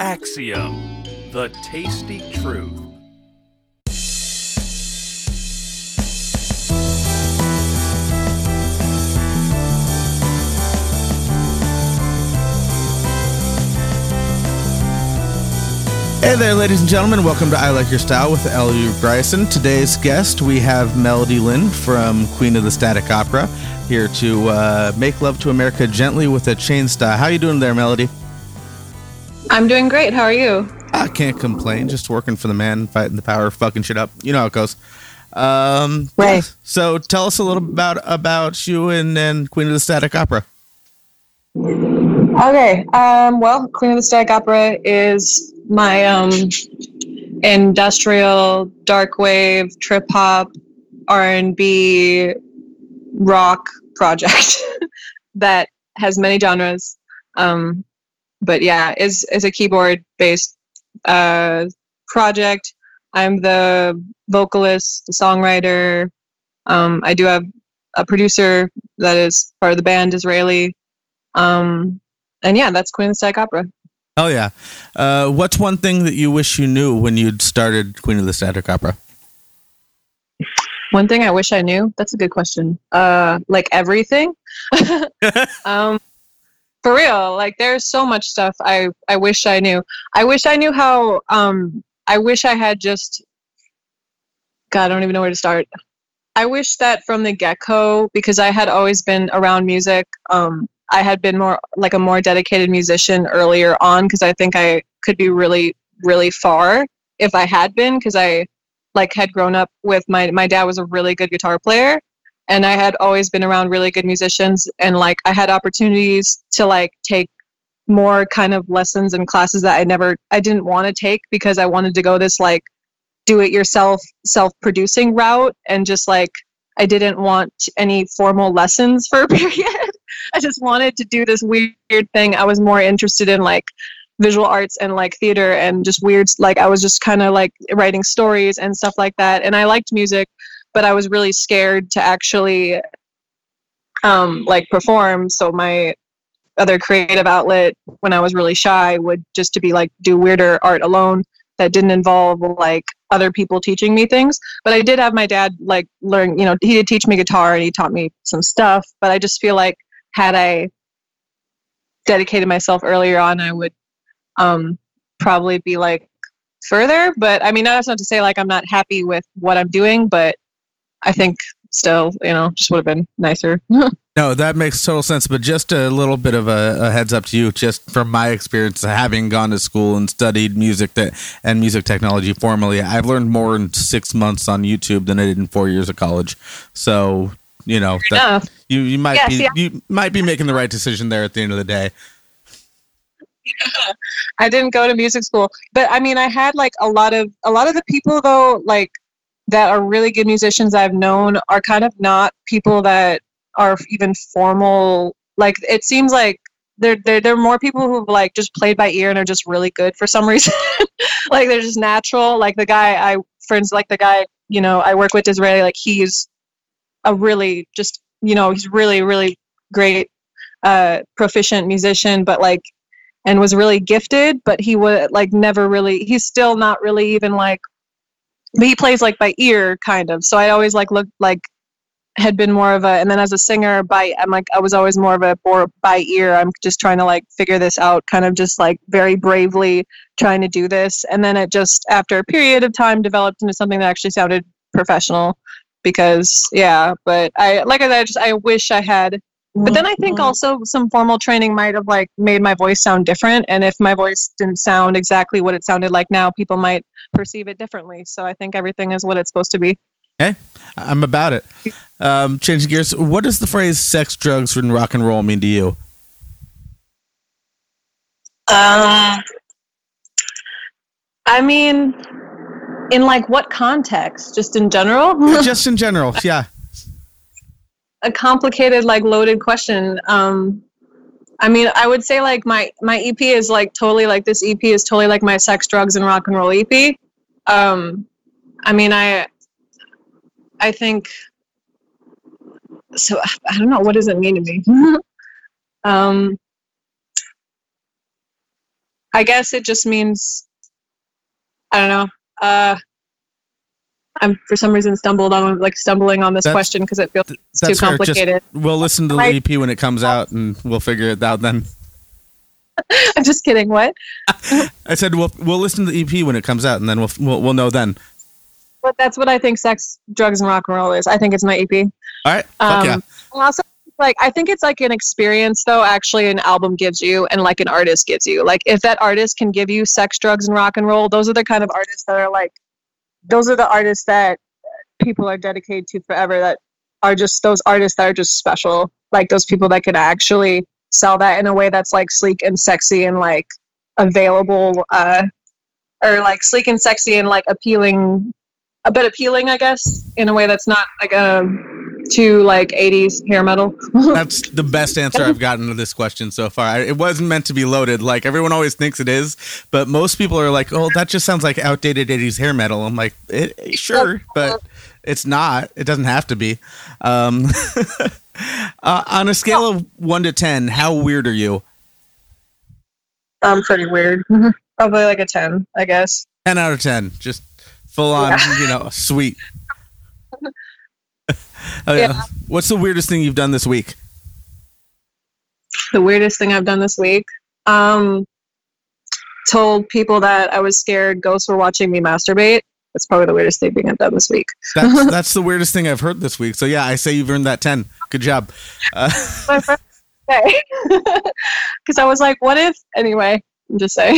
Axiom, the tasty truth. Hey there, ladies and gentlemen. Welcome to I Like Your Style with L.U. Bryson. Today's guest, we have Melody Lynn from Queen of the Static Opera here to uh, make love to America gently with a Chainsaw. How you doing there, Melody? I'm doing great. How are you? I can't complain. Just working for the man, fighting the power, fucking shit up. You know how it goes. Um, Right. yeah. So tell us a little about about you and, and Queen of the Static Opera. Okay. Um, well, Queen of the Static Opera is my um, industrial dark wave trip hop R and B rock project that has many genres. Um, but yeah, is is a keyboard based uh, project. I'm the vocalist, the songwriter. Um, I do have a producer that is part of the band, Disraeli. Um, and yeah, that's Queen of the Static Opera. Oh yeah. Uh, what's one thing that you wish you knew when you'd started Queen of the Static Opera? One thing I wish I knew. That's a good question. Uh, like everything. um, for real, like there's so much stuff I I wish I knew. I wish I knew how. Um, I wish I had just. God, I don't even know where to start. I wish that from the get go, because I had always been around music. Um, I had been more like a more dedicated musician earlier on, because I think I could be really, really far if I had been, because I like had grown up with my my dad was a really good guitar player and I had always been around really good musicians and like I had opportunities to like take more kind of lessons and classes that I never I didn't want to take because I wanted to go this like do it yourself self producing route and just like I didn't want any formal lessons for a period. I just wanted to do this weird thing. I was more interested in like visual arts and like theater and just weird like I was just kind of like writing stories and stuff like that and I liked music but I was really scared to actually um like perform. So my other creative outlet when I was really shy would just to be like do weirder art alone that didn't involve like other people teaching me things. But I did have my dad like learn you know he did teach me guitar and he taught me some stuff but I just feel like had I dedicated myself earlier on I would um probably be like further. But I mean that's not to say like I'm not happy with what I'm doing but I think still you know just would have been nicer No, that makes total sense. But just a little bit of a, a heads up to you, just from my experience, having gone to school and studied music that and music technology formally, I've learned more in six months on YouTube than I did in four years of college. So you know, that, you you might Yeah, be see, you might be making the right decision there at the end of the day. I didn't go to music school, but I mean, I had like a lot of a lot of the people though, like that are really good musicians I've known are kind of not people that are even formal. Like it seems like there are more people who've like just played by ear and are just really good for some reason. like they're just natural. Like the guy I friends like the guy you know I work with Disraeli. Like he's a really just you know he's really really great uh proficient musician but like and was really gifted, but he would like never really. He's still not really even like. But he plays like by ear, kind of. So I always like looked like had been more of a, and then as a singer, by I'm like I was always more of a more by ear. I'm just trying to like figure this out, kind of just like very bravely trying to do this, and then it just after a period of time developed into something that actually sounded professional. Because yeah, but I like I said, I just I wish I had but then I think also some formal training might have like made my voice sound different. And if my voice didn't sound exactly what it sounded like now, people might perceive it differently. So I think everything is what it's supposed to be. Hey, I'm about it. Um, changing gears, what does the phrase "sex, drugs, and rock and roll" mean to you? Um, I mean, in like what context? Just in general? Just in general, yeah. a complicated like loaded question um i mean i would say like my my ep is like totally like this ep is totally like my sex drugs and rock and roll ep um i mean i i think so i don't know what does it mean to me um I guess it just means I don't know. Uh, I'm for some reason stumbled on like stumbling on this That's- question because it feels Th- too fair. Just, complicated. we'll listen to the EP when it comes out, and we'll figure it out then. I'm just kidding. What? I said we'll we'll listen to the EP when it comes out, and then we'll we'll, we'll know then. But that's what I think sex, drugs, and rock and roll is. I think it's my EP. All right. Um, yeah. also, like, I think it's like an experience, though. Actually, an album gives you, and like an artist gives you. Like, if that artist can give you sex, drugs, and rock and roll, those are the kind of artists that are like, those are the artists that people are dedicated to forever. That are just those artists that are just special. Like those people that could actually sell that in a way that's like sleek and sexy and like available, uh, or like sleek and sexy and like appealing a bit appealing, I guess, in a way that's not like um too like '80s hair metal. That's the best answer I've gotten to this question so far. It wasn't meant to be loaded, like everyone always thinks it is, but most people are like, "Oh, that just sounds like outdated '80s hair metal." I'm like, it, "Sure, but it's not. It doesn't have to be." Um, uh, on a scale of one to ten, how weird are you? I'm pretty weird. Probably like a ten, I guess. Ten out of ten, just full on, you know, sweet. Oh, yeah. What's the weirdest thing you've done this week? The weirdest thing I've done this week. Um, told people that I was scared ghosts were watching me masturbate. That's probably the weirdest thing I've done this week. That's that's the weirdest thing I've heard this week. So yeah, I say you've earned that ten. Good job. Uh, because I was like, what if? Anyway, I'm just saying.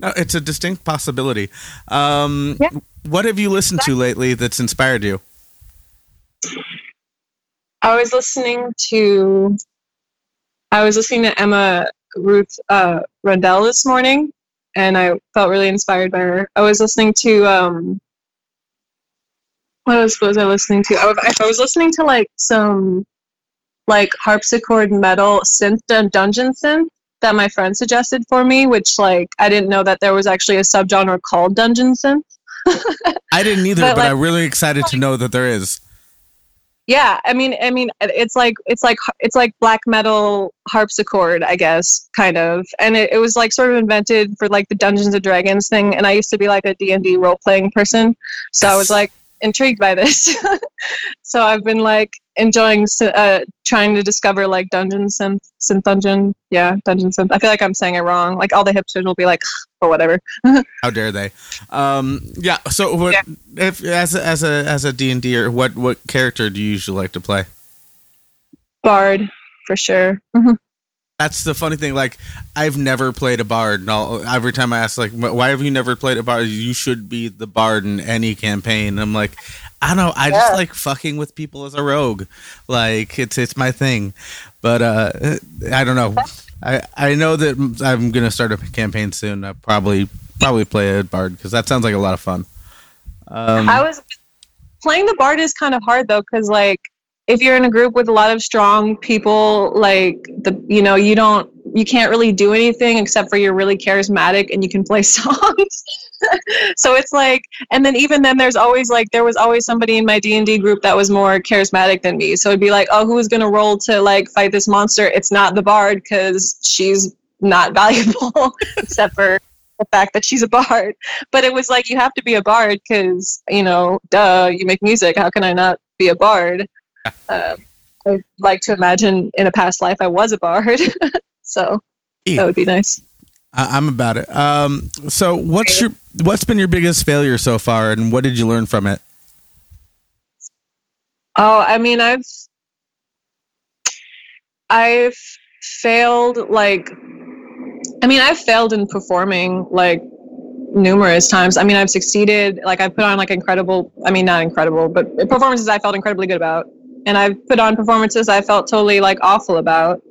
no, it's a distinct possibility. Um, Yeah. What have you listened to lately that's inspired you? I was listening to I was listening to Emma Ruth uh, Rundle this morning, and I felt really inspired by her. I was listening to um, what else was I listening to? I was, I was listening to like some like harpsichord metal synth dun- dungeon synth that my friend suggested for me, which like I didn't know that there was actually a subgenre called dungeon synth. I didn't either, but, But, like- I'm really excited to know that there is. Yeah i mean i mean it's like it's like it's like black metal harpsichord i guess kind of. And it, it was like sort of invented for like the dungeons and dragons thing and i used to be like a d&d role-playing person. So i was like intrigued by this. So i've been like enjoying uh, trying to discover like dungeon synth synth dungeon yeah dungeon synth i feel like i'm saying it wrong like all the hipsters will be like or whatever How dare they? Um, yeah. So what if as a, as a as a D and D or what what character do you usually like to play? bard for sure That's the funny thing. Like, I've never played a bard. And I'll, every time I ask, like, why have you never played a bard? You should be the bard in any campaign. And I'm like, I don't know. I just like fucking with people as a rogue. Like, it's it's my thing. But uh, I don't know. I I know that I'm gonna start a campaign soon. I probably probably play a bard because that sounds like a lot of fun. Um, I was playing the bard is kind of hard though, because like if you're in a group with a lot of strong people, like the you know you don't you can't really do anything except for you're really charismatic and you can play songs. so it's like, and then even then, there's always like there was always somebody in my D and D group that was more charismatic than me. So it'd be like, oh, who's gonna roll to like fight this monster? It's not the bard because she's not valuable except for the fact that she's a bard. But it was like you have to be a bard because you know duh you make music. How can i not be a bard? Uh, i'd like to imagine in a past life i was a bard. So that would be nice I- I'm about it. Um, so what's your what's been your biggest failure so far, and what did you learn from it? oh i mean i've i've failed like i mean i've failed in performing like numerous times i mean i've succeeded like i've put on like incredible i mean not incredible but performances i felt incredibly good about and i've put on performances i felt totally like awful about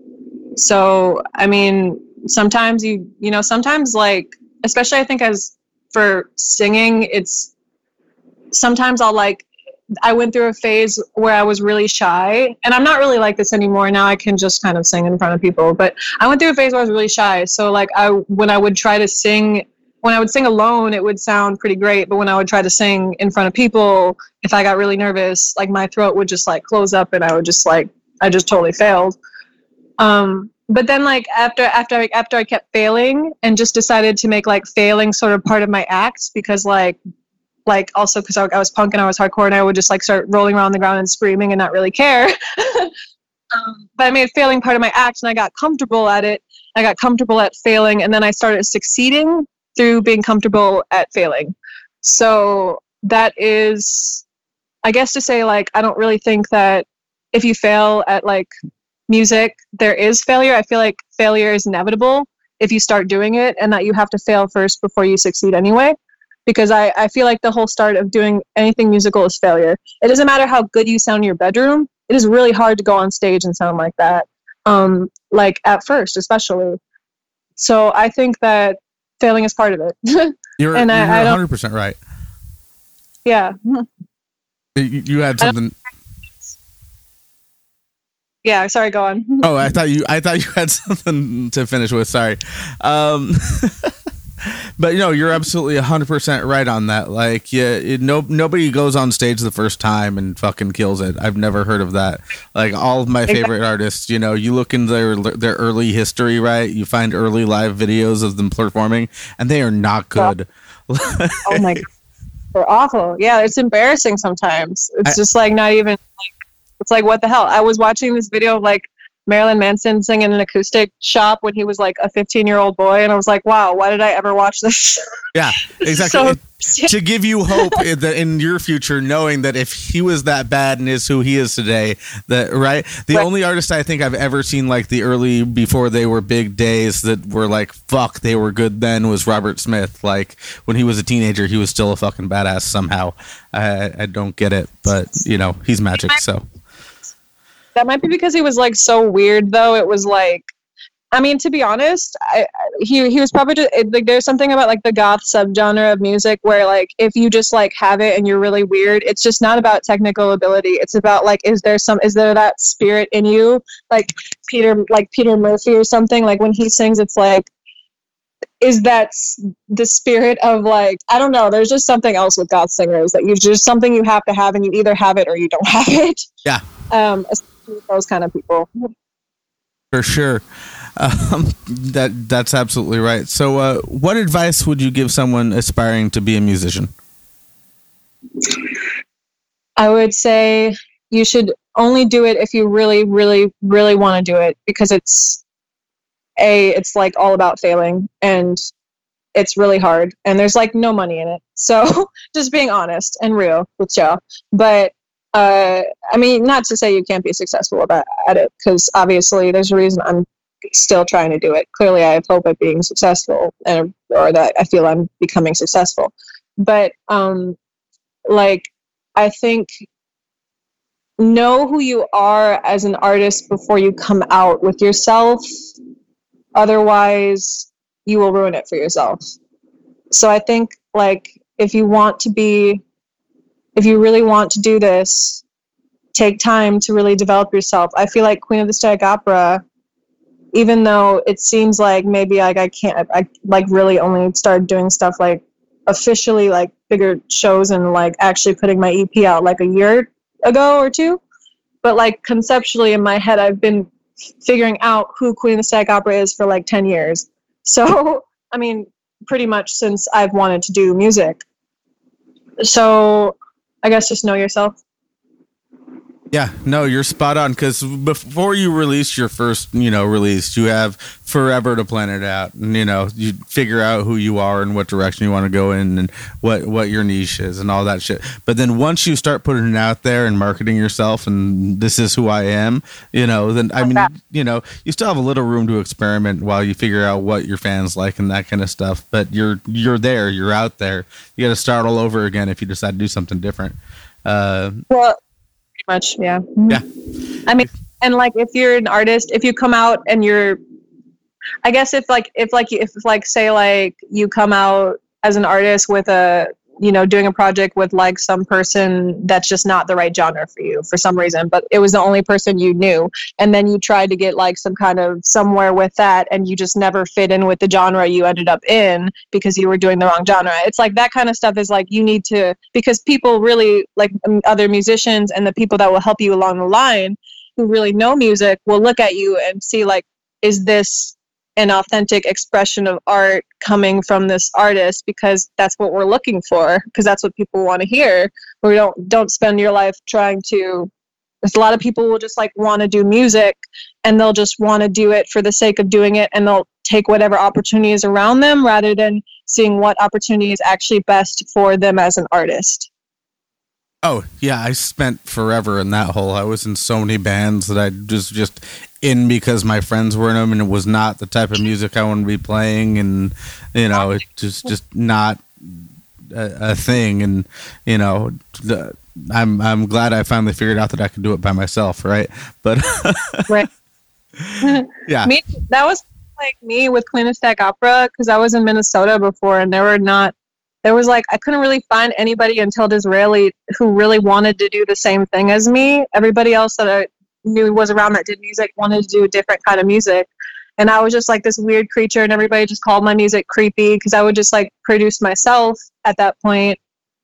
so i mean sometimes you you know sometimes like especially i think as for singing it's sometimes i'll like i went through a phase where i was really shy and i'm not really like this anymore. Now i can just kind of sing in front of people but i went through a phase where i was really shy. So like i when i would try to sing when i would sing alone it would sound pretty great but when i would try to sing in front of people if i got really nervous like my throat would just like close up and i would just like i just totally failed. Um but then like after after I, after I kept failing and just decided to make like failing sort of part of my act because like like also because I, I, was punk and I was hardcore and I would just like start rolling around the ground and screaming and not really care. um, but I made failing part of my act and I got comfortable at it. I got comfortable at failing and then I started succeeding through being comfortable at failing. So that is, I guess to say like I don't really think that if you fail at like music, there is failure. I feel like failure is inevitable if you start doing it and that you have to fail first before you succeed anyway because I, I feel like the whole start of doing anything musical is failure. It doesn't matter how good you sound in your bedroom. It is really hard to go on stage and sound like that. Um, like at first, especially. So I think that failing is part of it. you're, and I, you're 100% right. Yeah. You, you had something. Yeah, sorry, go on. oh, I thought you I thought you had something to finish with. Sorry. Um but you know you're absolutely 100% right on that like yeah it, no nobody goes on stage the first time and fucking kills it. I've never heard of that. Like all of my favorite artists you know you look in their their early history right? You find early live videos of them performing and they are not good. Oh my god. They're awful. Yeah it's embarrassing sometimes. It's I, just like not even like it's like what the hell i was watching this video of like Marilyn Manson sing in an acoustic shop when he was like a 15 year old boy. And I was like, wow, why did I ever watch this? Yeah, exactly. so, to give you hope in, the, in, your future, knowing that if he was that bad and is who he is today, that right. The right. only artist I think I've ever seen like the early before they were big days that were like fuck they were good then was Robert Smith. Like when he was a teenager, he was still a fucking badass somehow. I, I don't get it, but you know he's magic. So that might be because he was like so weird, though. It was like, I mean, to be honest, I, he he was probably just, like there's something about like the goth subgenre of music where like if you just like have it and you're really weird, it's just not about technical ability. It's about like is there some is there that spirit in you like Peter like Peter Murphy or something like when he sings, it's like is that the spirit of like I don't know. There's just something else with goth singers that you just something you have to have, and you either have it or you don't have it. Yeah. Um, those kind of people. For sure. Um, that that's absolutely right. So, uh, what advice would you give someone aspiring to be a musician? I would say you should only do it if you really, really, really want to do it because it's a it's like all about failing and it's really hard and there's like no money in it. So just being honest and real with you. But uh, I mean, not to say you can't be successful about, at it, because obviously there's a reason I'm still trying to do it. Clearly, I have hope at being successful, and or that I feel I'm becoming successful. But um, like, I think know who you are as an artist before you come out with yourself. Otherwise, you will ruin it for yourself. So I think like if you want to be if you really want to do this, take time to really develop yourself. I feel like Queen of the Static Opera, even though it seems like maybe like I can't, I like really only started doing stuff like officially like bigger shows and like actually putting my EP out like a year ago or two. But like conceptually in my head, I've been figuring out who Queen of the Static Opera is for like 10 years. So, I mean, pretty much since I've wanted to do music. So I guess just know yourself. Yeah, no, you're spot on because before you release your first, you know, release, you have forever to plan it out, and you know, you figure out who you are and what direction you want to go in, and what what your niche is, and all that shit. But then once you start putting it out there and marketing yourself, and this is who I am, you know, then I mean, you know, you still have a little room to experiment while you figure out what your fans like and that kind of stuff. But you're you're there, you're out there. You got to start all over again if you decide to do something different. Uh, well much. Yeah. Yeah. Mm-hmm. I mean, and like if you're an artist, if you come out and you're, I guess if like if like if like say like you come out as an artist with a you know doing a project with like some person that's just not the right genre for you for some reason but it was the only person you knew and then you tried to get like some kind of somewhere with that and you just never fit in with the genre you ended up in because you were doing the wrong genre. It's like that kind of stuff is like you need to because people really like other musicians and the people that will help you along the line who really know music will look at you and see like is this an authentic expression of art coming from this artist because that's what we're looking for because that's what people want to hear. We don't don't spend your life trying to there's a lot of people will just like want to do music and they'll just want to do it for the sake of doing it and they'll take whatever opportunity is around them rather than seeing what opportunity is actually best for them as an artist Oh yeah, I spent forever in that hole. I was in so many bands that I just just in because my friends were in them, and it was not the type of music I want to be playing, and you know, it's just just not a, a thing. And you know, the, I'm I'm glad I finally figured out that I could do it by myself, right? But right, yeah, me that was like me with Queen of Static Opera because I was in Minnesota before, and there were not there was like I couldn't really find anybody until Disraeli who really wanted to do the same thing as me. Everybody else that I knew was around that did music wanted to do a different kind of music. And I was just like this weird creature, and everybody just called my music creepy because I would just like produce myself at that point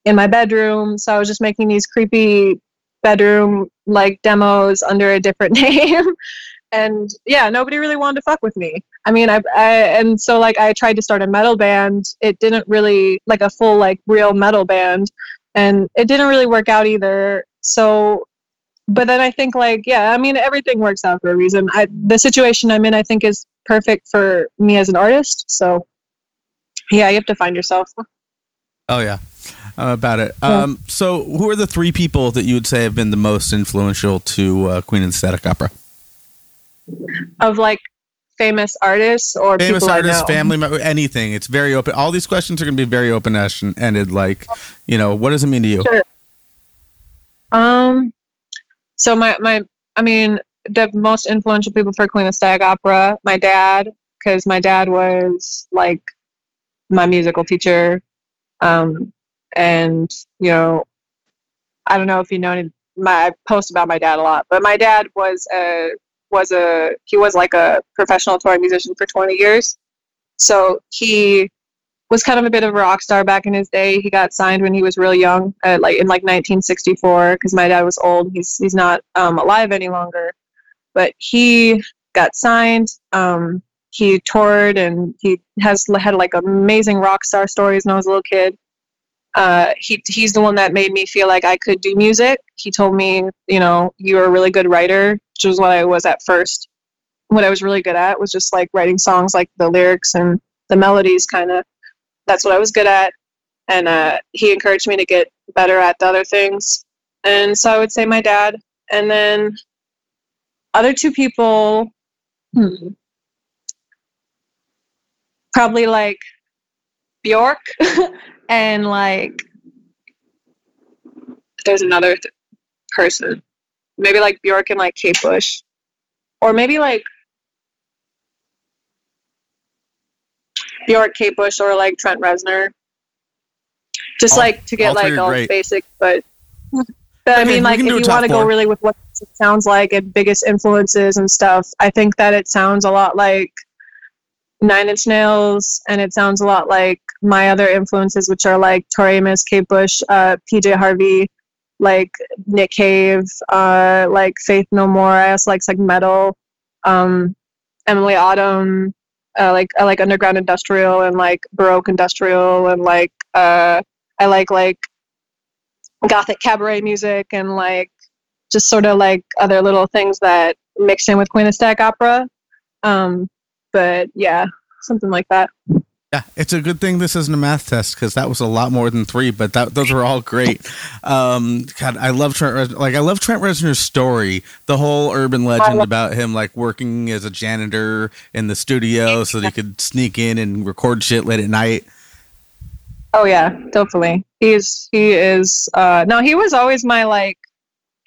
in my bedroom. So I was just making these creepy bedroom like demos under a different name and yeah nobody really wanted to fuck with me. I mean I, I and so like i tried to start a metal band. It didn't really like a full like real metal band and it didn't really work out either. So but then i think like yeah i mean everything works out for a reason. I, the situation i'm in i think is perfect for me as an artist so yeah you have to find yourself. Oh yeah uh, about it. Um, so who are the three people that you would say have been the most influential to uh, queen and static opera of like famous artists or famous people artists, family, anything. It's very open. All these questions are going to be very open ended. Like, you know, what does it mean to you? Sure. Um, so my my, I mean, the most influential people for Queen of Static Opera, my dad, because my dad was like my musical teacher, um, and you know, I don't know if you know any. My I post about my dad a lot, but my dad was a was a he was like a professional touring musician for 20 years. So he was kind of a bit of a rock star back in his day. He got signed when he was really young, uh, like in like 1964, because my dad was old. He's he's not um, alive any longer, but he got signed. Um, he toured and he has had like amazing rock star stories when I was a little kid. Uh, he he's the one that made me feel like I could do music. He told me, you know, you're a really good writer, which was what I was at first. What I was really good at was just like writing songs, like the lyrics and the melodies, kind of. That's what I was good at, and uh, he encouraged me to get better at the other things. And so I would say my dad, and then other two people, hmm, probably like Bjork and like there's another th- person. Maybe like bjork and like kate bush. Or maybe like bjork kate bush or like trent reznor. Just All- like to get three like all great. basic but but i Okay, mean we like if you want to go really with what it sounds like and biggest influences and stuff i think that it sounds a lot like Nine Inch Nails, and it sounds a lot like my other influences, which are like Tori Amos, Kate Bush, uh, PJ Harvey, like Nick Cave, uh, like Faith No More. I also like like metal, um, Emilie Autumn, uh, like I like underground industrial and like baroque industrial, and like uh, I like like gothic cabaret music and like just sort of like other little things that mix in with Queen of Static Opera. Um, but yeah, something like that. Yeah, it's a good thing this isn't a math test because that was a lot more than three, but that, those were all great. Um, God, I love Trent. Like I love Trent Reznor's story, the whole urban legend about him like working as a janitor in the studio so that he could sneak in and record shit late at night. Oh yeah, definitely. He's he is uh no, he was always my like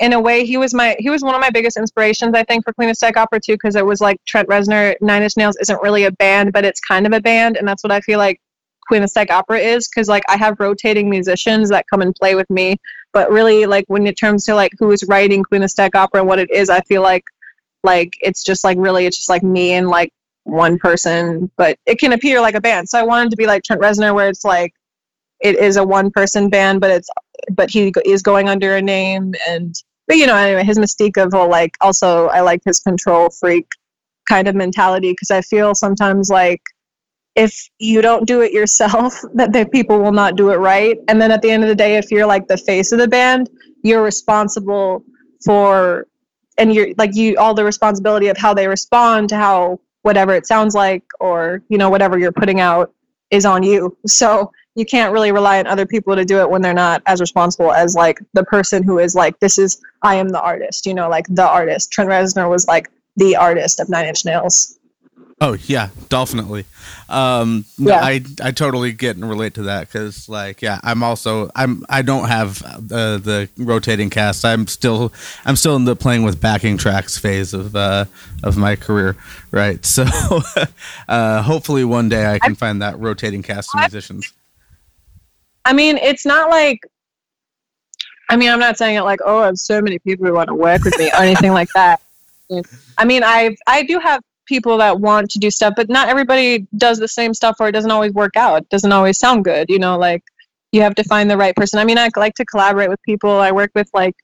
in a way he was my he was one of my biggest inspirations I think for Queen of Static Opera too because it was like Trent Reznor Nine Inch Nails isn't really a band but it's kind of a band and that's what I feel like Queen of Static Opera is because like I have rotating musicians that come and play with me but really like when it comes to like who is writing Queen of Static Opera and what it is I feel like like it's just like really it's just like me and like one person but it can appear like a band. So I wanted to be like Trent Reznor where it's like it is a one person band but it's but he is going under a name and but you know anyway his mystique of whole like also i like his control freak kind of mentality because I feel sometimes like if you don't do it yourself, that the people will not do it right. And then at the end of the day, if you're like the face of the band, you're responsible for and you're like you all the responsibility of how they respond to how whatever it sounds like or you know whatever you're putting out is on you. So you can't really rely on other people to do it when they're not as responsible as like the person who is like this is I am the artist, you know, like the artist. Trent Reznor was like the artist of Nine Inch Nails. Oh yeah, definitely. Um, no, Yeah. I I totally get and relate to that because like yeah, I'm also I'm I don't have uh, the rotating cast. I'm still I'm still in the playing with backing tracks phase of uh, of my career, right? So uh, hopefully one day I can find that rotating cast of musicians. I mean, it's not like. I mean, I'm not saying it like, oh, I have so many people who want to work with me or anything like that. I mean, I I do have people that want to do stuff, but not everybody does the same stuff, or it doesn't always work out. It doesn't always sound good, you know. Like you have to find the right person. I mean, I like to collaborate with people. I work with like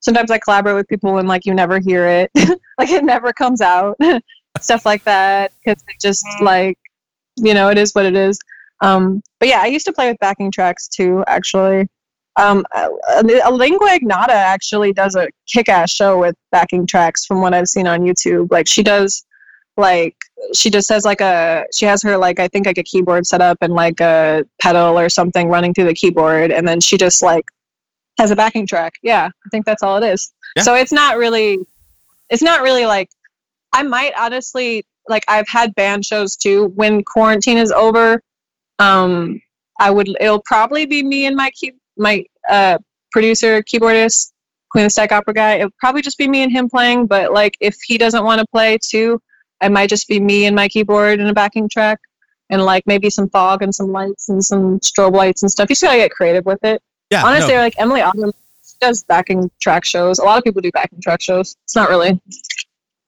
sometimes I collaborate with people and like you never hear it, like it never comes out, stuff like that, because it just like you know it is what it is. Um, but yeah, I used to play with backing tracks too, actually. Um, a, Lingua Ignota actually does a kick-ass show with backing tracks from what I've seen on YouTube. Like she does, like she just has like a she has her like I think like a keyboard set up and like a pedal or something running through the keyboard, and then she just like has a backing track. Yeah, I think that's all it is. Yeah. So it's not really, it's not really like I might honestly like I've had band shows too. When quarantine is over, um, I would it'll probably be me and my key my uh producer keyboardist Queen of the Static Opera guy. It'll probably just be me and him playing. But like if he doesn't want to play too, it might just be me and my keyboard and a backing track. And like maybe some fog and some lights and some strobe lights and stuff. You just gotta get creative with it. Yeah, Honestly, no, like Emilie Autumn does backing track shows. A lot of people do backing track shows. It's not really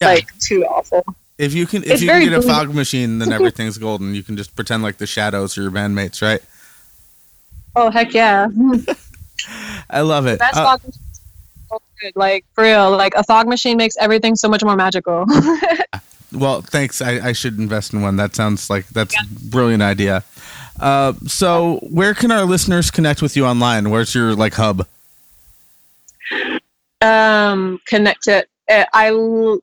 yeah. like too awful. if you can if it's you can get a fog machine, then everything's golden. You can just pretend like the shadows are your bandmates, right? Oh heck yeah. I love it. That's Uh, fog machine is so good. Like for real, like a fog machine makes everything so much more magical. Well, thanks. I, I should invest in one. That sounds like that's a brilliant idea. Uh, so, where can our listeners connect with you online? Where's your like hub? um, connect it. Uh, I l-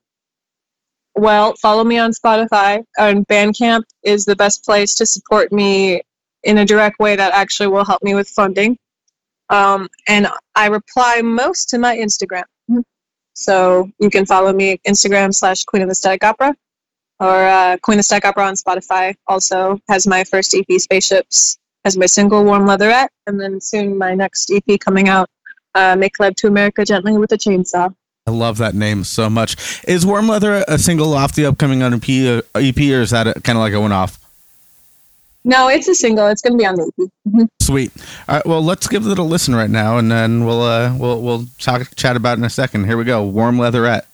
well follow me on Spotify. And Bandcamp is the best place to support me in a direct way that actually will help me with funding. Um, and I reply most to my Instagram. So you can follow me Instagram slash Queen of the Opera or uh, Queen of the Static Opera on Spotify. Also has my first EP, Spaceships, has my single Warm Leatherette, and then soon my next EP coming out, uh, Make Love to America Gently with a Chainsaw. I love that name so much. Is Warm Leather a single off the upcoming EP, uh, EP or is that kind of like a one off? No, it's a single. It's going to be on the EP. Mhm. Sweet. All right. Well, let's give it a listen right now, and then we'll uh, we'll we'll talk chat about it in a second. Here we go. Warm Leatherette.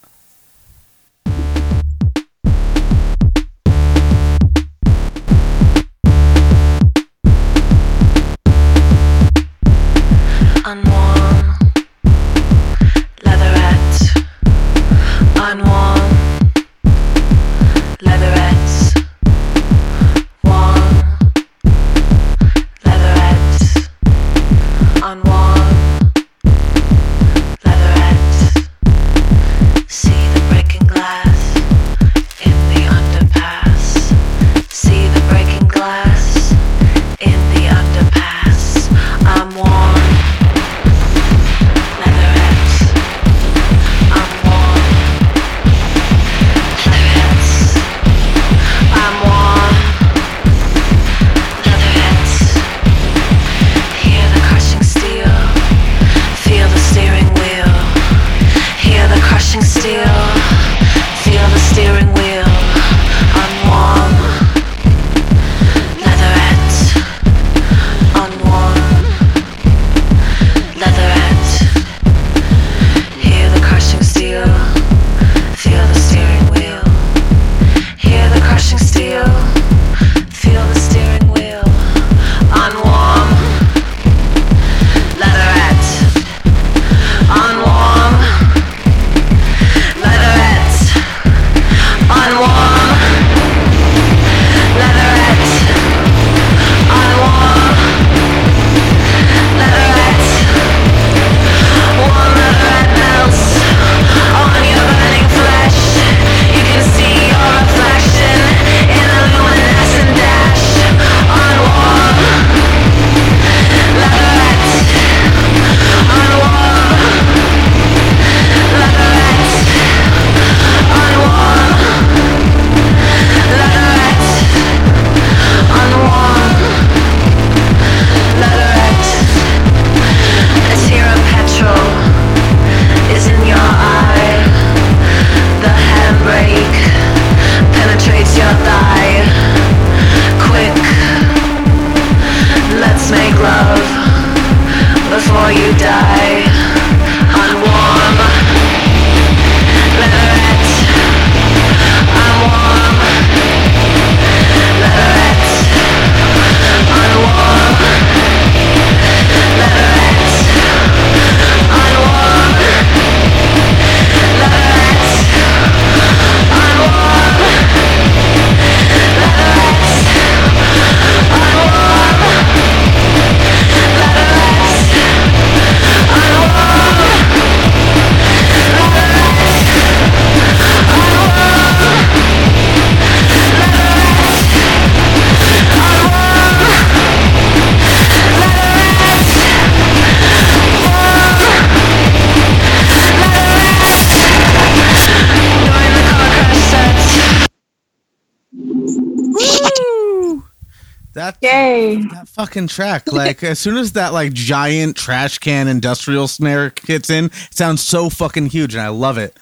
That fucking track. Like as soon as that like giant trash can industrial snare hits in, it sounds so fucking huge, and I love it.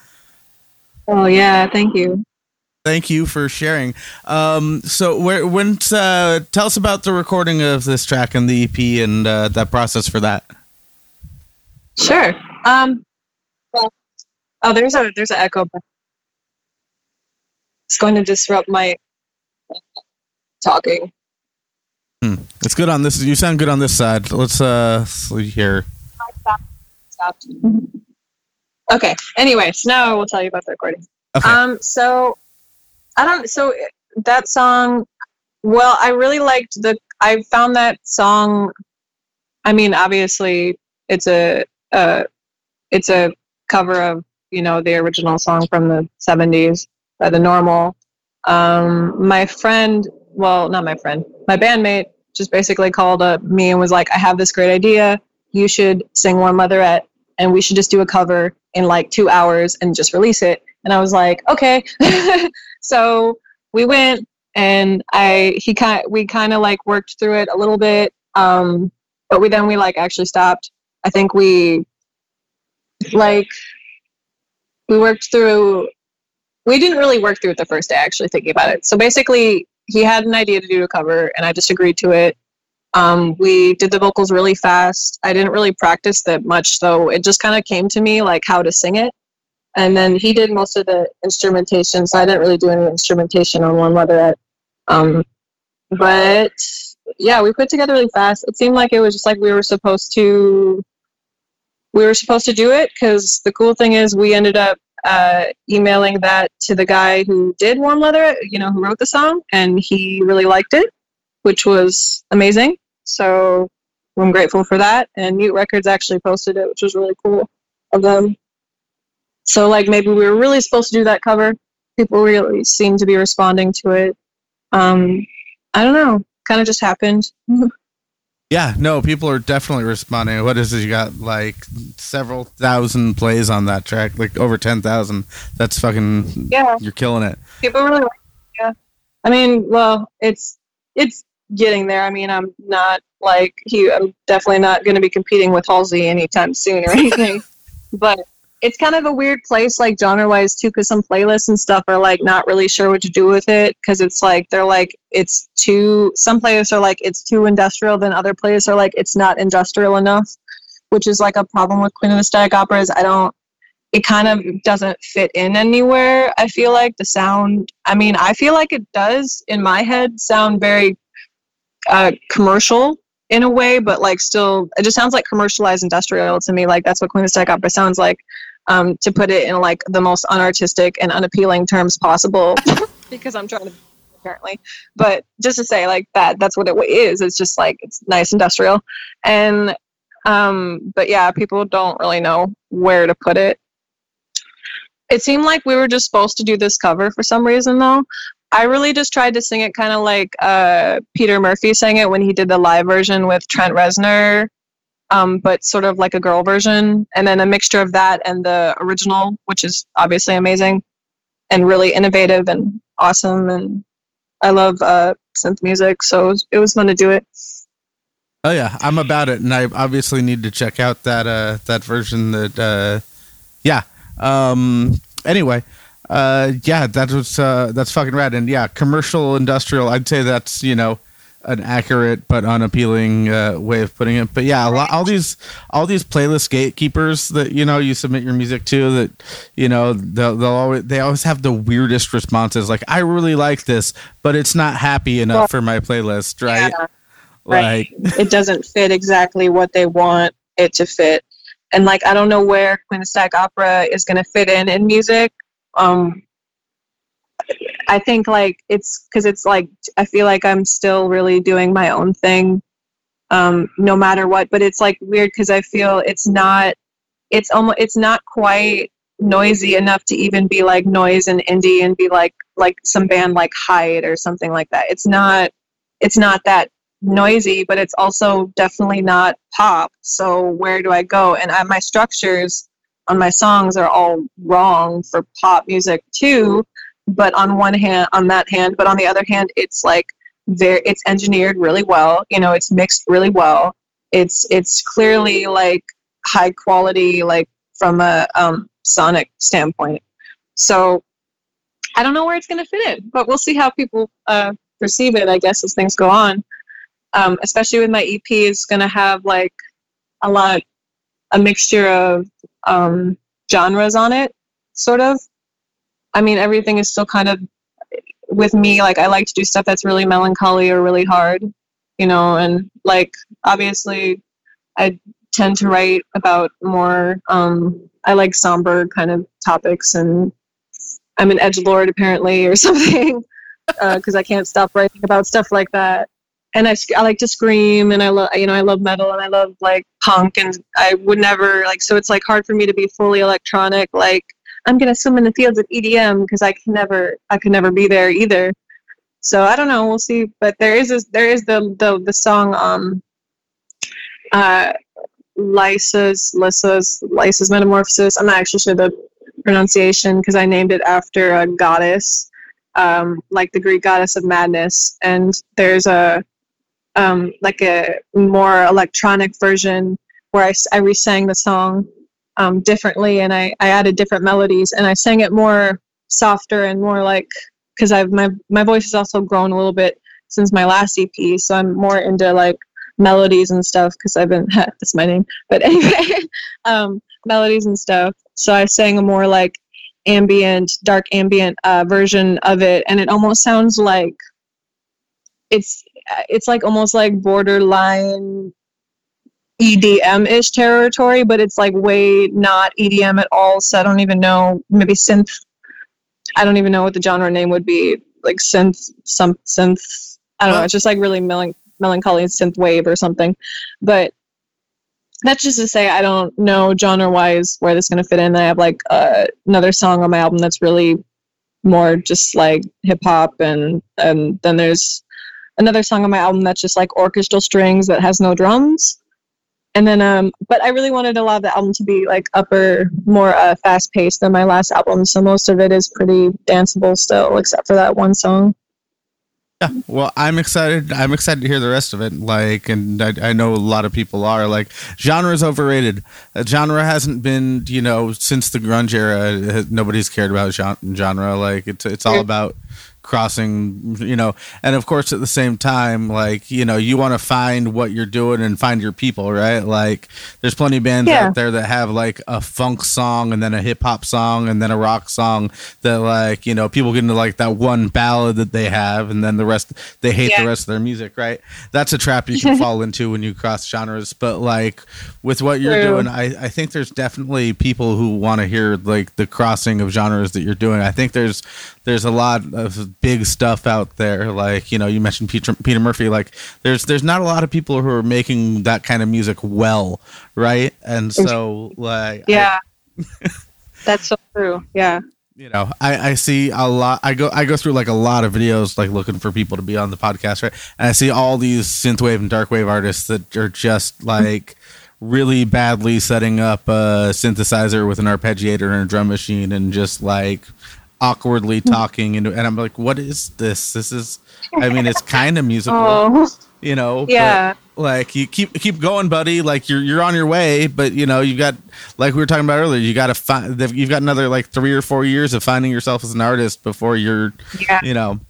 Oh yeah, thank you. Thank you for sharing. Um, so where when uh, tell us about the recording of this track and the EP and uh, that process for that. Sure. Um. Well, oh, there's a there's an echo. It's going to disrupt my talking. It's good on this. You sound good on this side. Let's uh see here. Stopped. Okay. Anyway, so now I will tell you about the recording. Okay. Um. So, I don't. So that song. Well, I really liked the. I found that song. I mean, obviously, it's a. Uh, it's a cover of you know the original song from the '70s by the Normal. Um, my friend, well, not my friend, my bandmate, just basically called up me and was like, "I have this great idea. You should sing Warm Leatherette, and we should just do a cover in like two hours and just release it." And I was like, "Okay." so we went, and I he kind we kind of like worked through it a little bit, um, but we then we like actually stopped. I think we like we worked through we didn't really work through it the first day actually thinking about it so basically he had an idea to do a cover and i just agreed to it. Um, we did the vocals really fast. I didn't really practice that much so it just kind of came to me like how to sing it. And then he did most of the instrumentation so i didn't really do any instrumentation on Warm Leatherette um, but yeah we put together really fast. It seemed like it was just like we were supposed to we were supposed to do it because the cool thing is we ended up uh, emailing that to the guy who did Warm Leather, you know, who wrote the song, and he really liked it, which was amazing. So I'm grateful for that. And Mute Records actually posted it, which was really cool of them. So like maybe we were really supposed to do that cover. People really seem to be responding to it. Um, I don't know. Kind of just happened. Yeah, no, people are definitely responding. What is it? You got like several thousand plays on that track, like over ten thousand. That's fucking. Yeah. You're killing it. people really like it, yeah i mean well it's it's getting there i mean i'm not like he i'm definitely not going to be competing with halsey anytime soon or anything but it's kind of a weird place like genre wise too because some playlists and stuff are like not really sure what to do with it because it's like they're like it's too some playlists are like it's too industrial then other playlists are like it's not industrial enough which is like a problem with queen of the static opera is i don't it kind of doesn't fit in anywhere. I feel like the sound, I mean, I feel like it does in my head sound very uh, commercial in a way, but like still, it just sounds like commercialized industrial to me. Like that's what Queen of the Static Opera sounds like. Um, to put it in like the most unartistic and unappealing terms possible, because I'm trying to apparently. But just to say like that, that's what it is. It's just like it's nice industrial, and um, but yeah, people don't really know where to put it it seemed like we were just supposed to do this cover for some reason though i really just tried to sing it kind of like uh, peter murphy sang it when he did the live version with trent reznor um, but sort of like a girl version and then a mixture of that and the original which is obviously amazing and really innovative and awesome and i love uh, synth music so it was, it was fun to do it Oh yeah, I'm about it, and I obviously need to check out that uh that version. That uh, yeah. Um. Anyway, uh, yeah, that was uh that's fucking rad, and yeah, commercial industrial. I'd say that's you know an accurate but unappealing uh, way of putting it. But yeah, a lot, all these all these playlist gatekeepers that you know you submit your music to that you know they'll, they'll always they always have the weirdest responses. Like I really like this, but it's not happy enough for my playlist, right? Yeah. Like it doesn't fit exactly what they want it to fit. And like I don't know where Queen of Stack Opera is going to fit in in music. Um, I think like it's because it's like I feel like I'm still really doing my own thing, um, no matter what. But it's like weird because I feel it's not. It's almost it's not quite noisy enough to even be like noise and indie and be like like some band like Hyde or something like that. It's not. It's not that noisy, but it's also definitely not pop. So where do I go? And I, my structures on my songs are all wrong for pop music too. But on one hand, on that hand, but on the other hand, it's like very it's engineered really well you know it's mixed really well. It's it's clearly like high quality like from a um, sonic standpoint. So i don't know where it's going to fit in but we'll see how people uh, perceive it i guess as things go on. Um, especially with my ep is going to have like a lot a mixture of um, genres on it sort of i mean everything is still kind of with me like i like to do stuff that's really melancholy or really hard you know and like obviously i tend to write about more um i like somber kind of topics and i'm an edge lord apparently or something because i can't stop writing about stuff like that. And I, I like to scream and i love you know i love metal and i love like punk and i would never like so it's like hard for me to be fully electronic like i'm gonna swim in the fields of edm because i can never i could never be there either. So i don't know we'll see but there is there is the the, the song um uh Lyssa's Lyssa's Lyssa's metamorphosis. I'm not actually sure the pronunciation because i named it after a goddess um like the greek goddess of madness. And there's a um like a more electronic version where I re-sang the song um, differently and I, I added different melodies and I sang it more softer and more like because I've my my voice has also grown a little bit since my last EP so I'm more into like melodies and stuff because I've been that's my name but anyway um, melodies and stuff so I sang a more like ambient dark ambient uh, version of it and it almost sounds like it's it's like almost like borderline EDM ish territory, but it's like way not EDM at all. So I don't even know. Maybe synth. I don't even know what the genre name would be. Like synth, some synth. I don't know. It's just like really melan- melancholy synth wave or something. But that's just to say I don't know genre wise where this is gonna fit in. I have like uh, another song on my album that's really more just like hip hop, and and then there's another song on my album that's just like orchestral strings that has no drums and then um but i really wanted a lot of the album to be like upper more uh, fast paced than my last album so most of it is pretty danceable still except for that one song yeah Well, I'm excited. I'm excited to hear the rest of it. Like, and I, I know a lot of people are like, genre is overrated. Uh, genre hasn't been, you know, since the grunge era. uh, Nobody's cared about genre. Like, it's it's all about crossing, you know. And of course, at the same time, like, you know, you want to find what you're doing and find your people, right? Like, there's plenty of bands Yeah. out there that have like a funk song and then a hip hop song and then a rock song that, like, you know, people get into like that one ballad that they have and then the rest they hate the rest of their music, right? That's a trap you can fall into when you cross genres. But like with what you're True. doing, I, I think there's definitely people who want to hear like the crossing of genres that you're doing. I think there's there's a lot of big stuff out there. Like you know, you mentioned Peter Peter Murphy. Like there's there's not a lot of people who are making that kind of music well, right? And so like I- yeah that's so true yeah you know I, I see a lot i go i go through like a lot of videos like looking for people to be on the podcast right and i see all these synthwave and darkwave artists that are just like really badly setting up a synthesizer with an arpeggiator and a drum machine and just like awkwardly talking and, and i'm like what is this? This is i mean it's kind of musical oh. you know yeah. like you keep keep going buddy. Like you're you're on your way but you know you've got like we were talking about earlier you got to find you've got another like three or four years of finding yourself as an artist before you're yeah. you know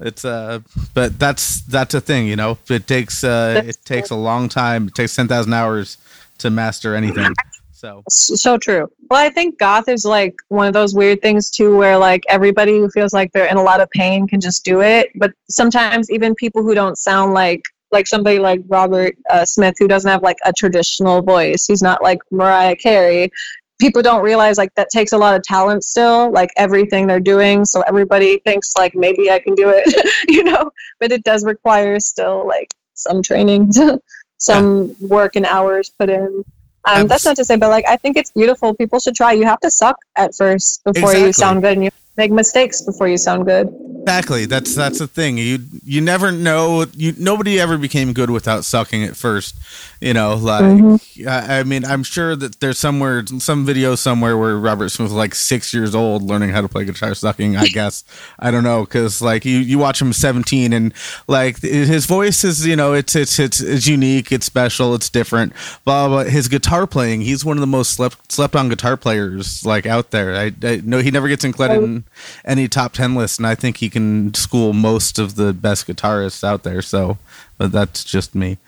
it's uh but that's that's a thing you know? It takes uh That's it takes a long time. It takes 10,000 hours to master anything so so true. Well i think goth is like one of those weird things too where like everybody who feels like they're in a lot of pain can just do it. But sometimes even people who don't sound like like somebody like robert uh, smith who doesn't have like a traditional voice he's not like mariah carey people don't realize like that takes a lot of talent still like everything they're doing. So everybody thinks like maybe i can do it you know? But it does require still like some training some work and hours put in um, that's not to say but like i think it's beautiful. People should try. You have to suck at first before Exactly. you sound good and you make mistakes before you sound good Exactly. That's that's the thing. You you never know. You nobody ever became good without sucking at first. You know, like Mm-hmm. I, I mean, I'm sure that there's somewhere some video somewhere where Robert Smith was like six years old learning how to play guitar sucking. I guess I don't know because like you you watch him 17 and like his voice is you know it's it's it's, it's unique, it's special, it's different. Blah, blah blah. His guitar playing, he's one of the most slept slept on guitar players like out there. I, I know he never gets included in any top 10 list, and I think he can school most of the best guitarists out there. So, but that's just me.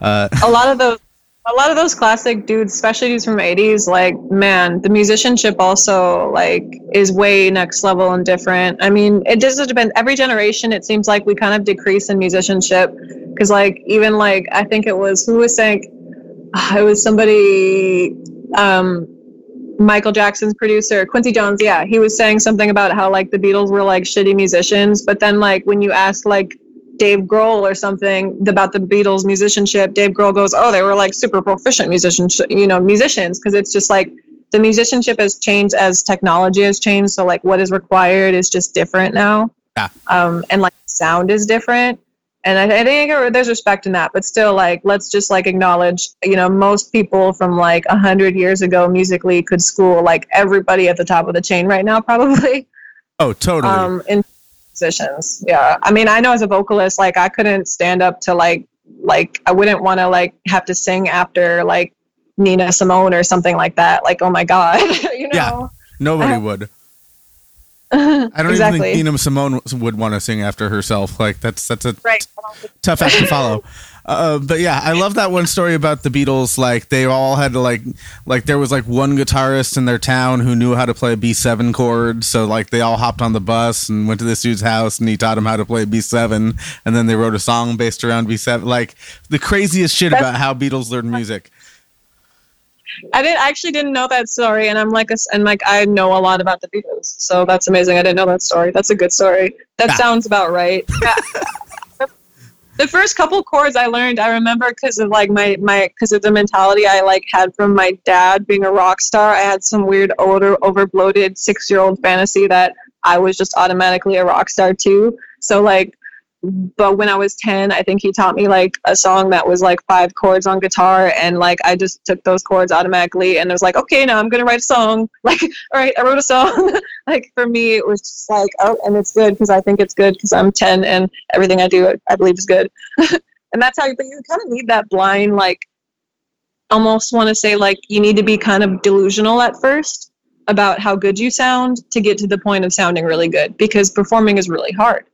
Uh, a lot of those a lot of those classic dudes especially dudes from 80s like man the musicianship also like is way next level and different i mean it does depend every generation it seems like we kind of decrease in musicianship because like even like i think it was who was saying it was somebody um michael jackson's producer quincy jones yeah he was saying something about how like the beatles were like shitty musicians but then like when you ask like Dave Grohl or something about the Beatles musicianship, Dave Grohl goes, "Oh, they were like super proficient musicians, you know, musicians." Because it's just like the musicianship has changed as technology has changed. So like what is required is just different now, Yeah. um, and like sound is different. And I, I think there's respect in that, but still, like, let's just like acknowledge, you know, most people from like a hundred years ago musically could school like everybody at the top of the chain right now, probably oh, totally. um in positions yeah i mean i know as a vocalist like i couldn't stand up to like like i wouldn't want to like have to sing after like nina simone or something like that like oh my god you know Yeah. Nobody would. I don't even think Nina Simone would want to sing after herself. Like that's that's a right tough act to follow. Uh, but yeah, I love that one story about the Beatles. Like they all had to like like there was like one guitarist in their town who knew how to play a B seven chord. So like they all hopped on the bus and went to this dude's house and he taught them how to play B seven. And then they wrote a song based around B seven. Like the craziest shit That's- about how Beatles learned music. I didn't I actually didn't know that story and i'm like a, and like i know a lot about the beatles so that's amazing i didn't know that story that's a good story that Yeah. sounds about right Yeah. the first couple chords I learned, I remember because of like my my because of the mentality I like had from my dad being a rock star. I had some weird older over bloated six year old fantasy that I was just automatically a rock star too. So like, but when I was ten, I think he taught me like a song that was like five chords on guitar, and like I just took those chords automatically, and it was like, okay, now I'm gonna write a song. Like, all right, I wrote a song. like for me, it was just like, oh, and it's good because I think it's good because I'm ten and everything I do, I believe is good. and that's how but you kind of need that blind like almost want to say like you need to be kind of delusional at first about how good you sound to get to the point of sounding really good because performing is really hard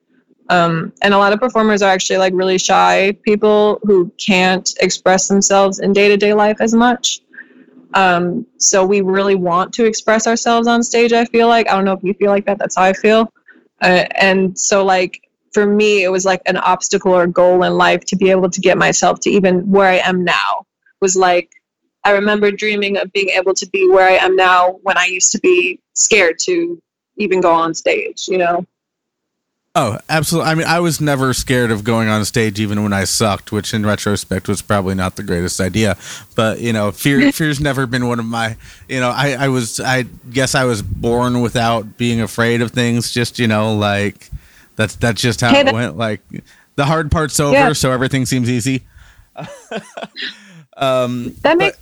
um, and a lot of performers are actually like really shy people who can't express themselves in day-to-day life as much. Um, so we really want to express ourselves on stage i feel like. I don't know if you feel like that that's how i feel. Uh, and so like for me it was like an obstacle or goal in life to be able to get myself to even where i am now. Was like i remember dreaming of being able to be where i am now when i used to be scared to even go on stage you know Oh, absolutely. I mean, I was never scared of going on stage, even when I sucked, which in retrospect was probably not the greatest idea. But you know, fear fear's never been one of my. You know, I I was I guess I was born without being afraid of things. Just you know, like that's that's just how Hey, it went. Like the hard part's over, Yeah. so everything seems easy. um, that makes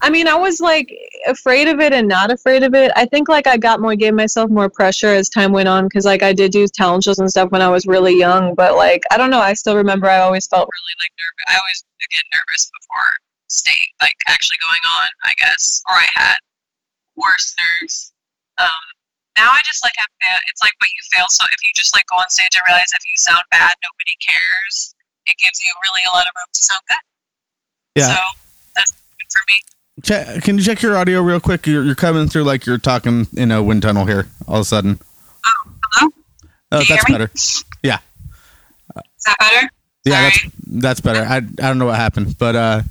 i mean i was like afraid of it and not afraid of it. I think like i got more gave myself more pressure as time went on because like i did do talent shows and stuff when i was really young but like i don't know i still remember i always felt really like nervous i always get nervous before state like actually going on i guess or i had worse nerves. Um now i just like have it's like what you fail so if you just like go on stage and realize if you sound bad nobody cares it gives you really a lot of room to sound good. Yeah. so that's good for me check, can you check your audio real quick? You're, you're coming through like you're talking in a wind tunnel here. All of a sudden. Oh, hello Oh, that's better. Yeah. Is that better? Yeah, that's that's better. I I don't know what happened, but uh,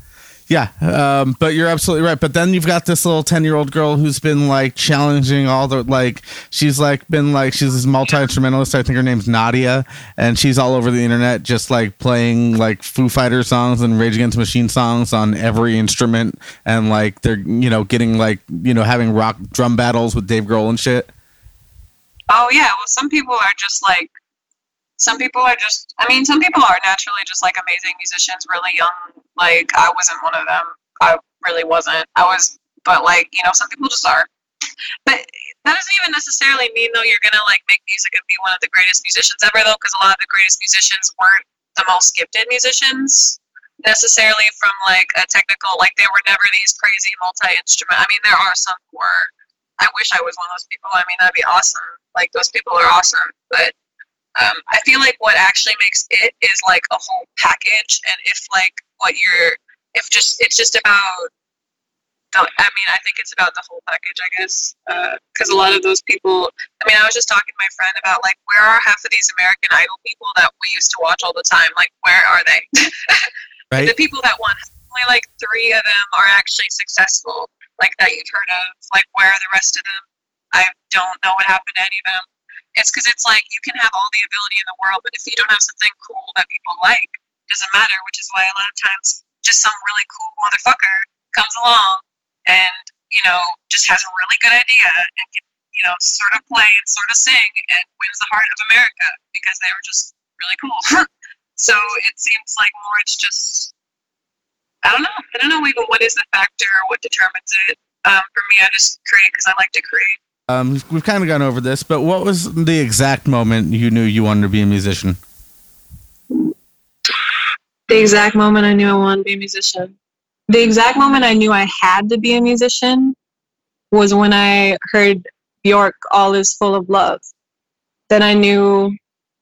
yeah. Um, but you're absolutely right. But then you've got this little ten year old girl who's been like challenging all the like she's like been like she's this multi instrumentalist. I think her name's Nandi, and she's all over the internet just like playing like Foo Fighter songs and Rage Against Machine songs on every instrument, and like they're you know getting like you know having rock drum battles with Dave Grohl and shit. Oh yeah. Well, some people are just like some people are just. I mean, some people are naturally just like amazing musicians, really young. Like I wasn't one of them. I really wasn't. I was, but like you know, some people just are. But that doesn't even necessarily mean though you're gonna like make music and be one of the greatest musicians ever though, because a lot of the greatest musicians weren't the most gifted musicians necessarily from like a technical like they were never these crazy multi instrument. I mean, there are some who are. I wish I was one of those people. I mean, that'd be awesome. Like those people are awesome, but um, I feel like what actually makes it is like a whole package, and if like what you're, if just it's just about. The, I mean, I think it's about the whole package, I guess, because a lot of those people. I mean, I was just talking to my friend about like where are half of these American Idol people that we used to watch all the time? Like, where are they? Right? the people that won, only like three of them are actually successful, like that you've heard of. Like, where are the rest of them? I don't know what happened to any of them. It's because it's like you can have all the ability in the world, but if you don't have something cool that people like, it doesn't matter. Which is why a lot of times just some really cool motherfucker comes along and you know just has a really good idea and can you know sort of play and sort of sing and wins the heart of America because they were just really cool. so it seems like more it's just I don't know. I don't know even what is the factor or what determines it. Um, for me, I just create because I like to create. Um, we've kind of gone over this, but what was the exact moment you knew you wanted to be a musician? The exact moment I knew I wanted to be a musician. The exact moment I knew I had to be a musician was when I heard Bjork All Is Full of Love. Then I knew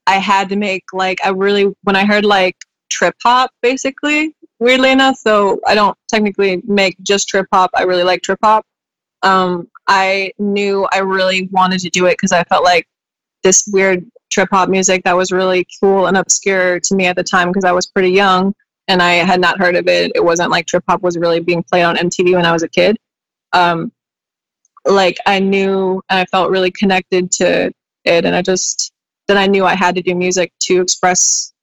I had to make like I really when I heard like trip hop basically, weirdly enough, though I don't technically make just trip hop, I really like trip hop. Um, I knew I really wanted to do it because I felt like this weird trip hop music that was really cool and obscure to me at the time because I was pretty young and I had not heard of it. It wasn't like trip hop was really being played on MTV when I was a kid. Um, like I knew and I felt really connected to it, and I just then I knew I had to do music to express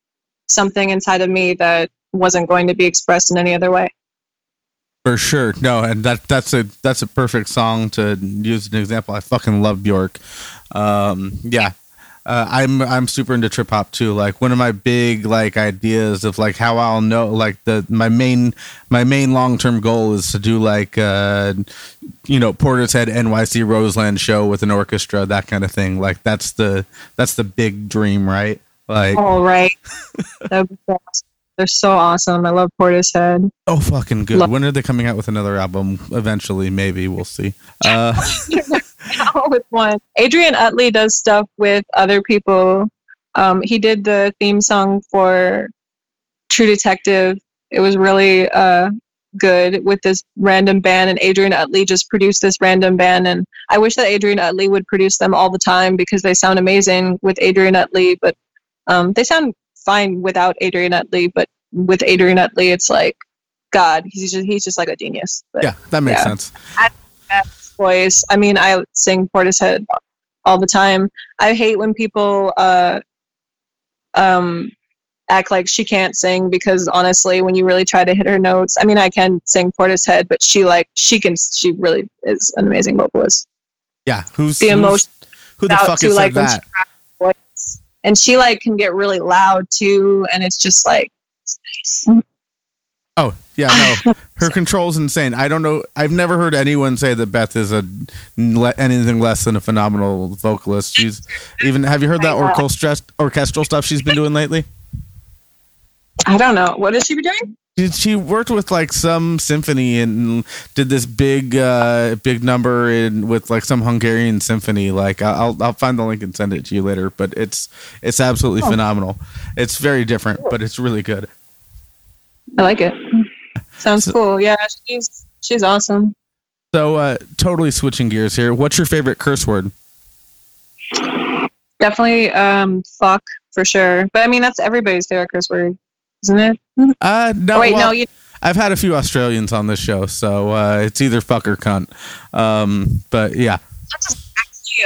something inside of me that wasn't going to be expressed in any other way. For sure, no, and that that's a that's a perfect song to use an example. I fucking love Bjork. Um, yeah, uh, I'm I'm super into trip hop too. Like one of my big like ideas of like how I'll know like the my main my main long term goal is to do like uh, you know Portishead NYC Roseland show with an orchestra that kind of thing. Like that's the that's the big dream, right? Like All right, that would be. They're so awesome. I love Portishead. oh fucking good. Love- When are they coming out with another album? Eventually, maybe we'll see. Uh, with one. Adrian Utley does stuff with other people. Um, he did the theme song for True Detective. It was really uh, good with this random band, and Adrian Utley just produced this random band. And I wish that Adrian Utley would produce them all the time because they sound amazing with Adrian Utley, but um, they sound fine without Adrian Utley. But with Adrian Utley, it's like God. He's just he's just like a genius. But yeah, that makes Yeah. sense. best voice. I mean, I sing Portishead all the time. I hate when people uh, um, act like she can't sing because honestly, when you really try to hit her notes, I mean, I can sing Portishead, but she like she can. She really is an amazing vocalist. Yeah, who's The emotion Who the fuck has like she and she like can get really loud too, and it's just like. Oh yeah, no, her control's insane. I don't know. I've never heard anyone say that Beth is a anything less than a phenomenal vocalist. She's even. Have you heard that orchestral orchestral stuff she's been doing lately? I don't know what is she be doing. She, she worked with like some symphony and did this big uh big number in with like some Hungarian symphony. Like I'll I'll find the link and send it to you later. But it's it's absolutely phenomenal. It's very different, but it's really good. I like it. Sounds So- cool. Yeah, she's she's awesome. So uh totally switching gears here. What's your favorite curse word? Definitely um fuck for sure. But I mean that's everybody's favorite curse word, isn't it? Uh no, oh, wait, well, no, you I've had a few Australians on this show, so uh, it's either fuck or cunt. Um, but yeah,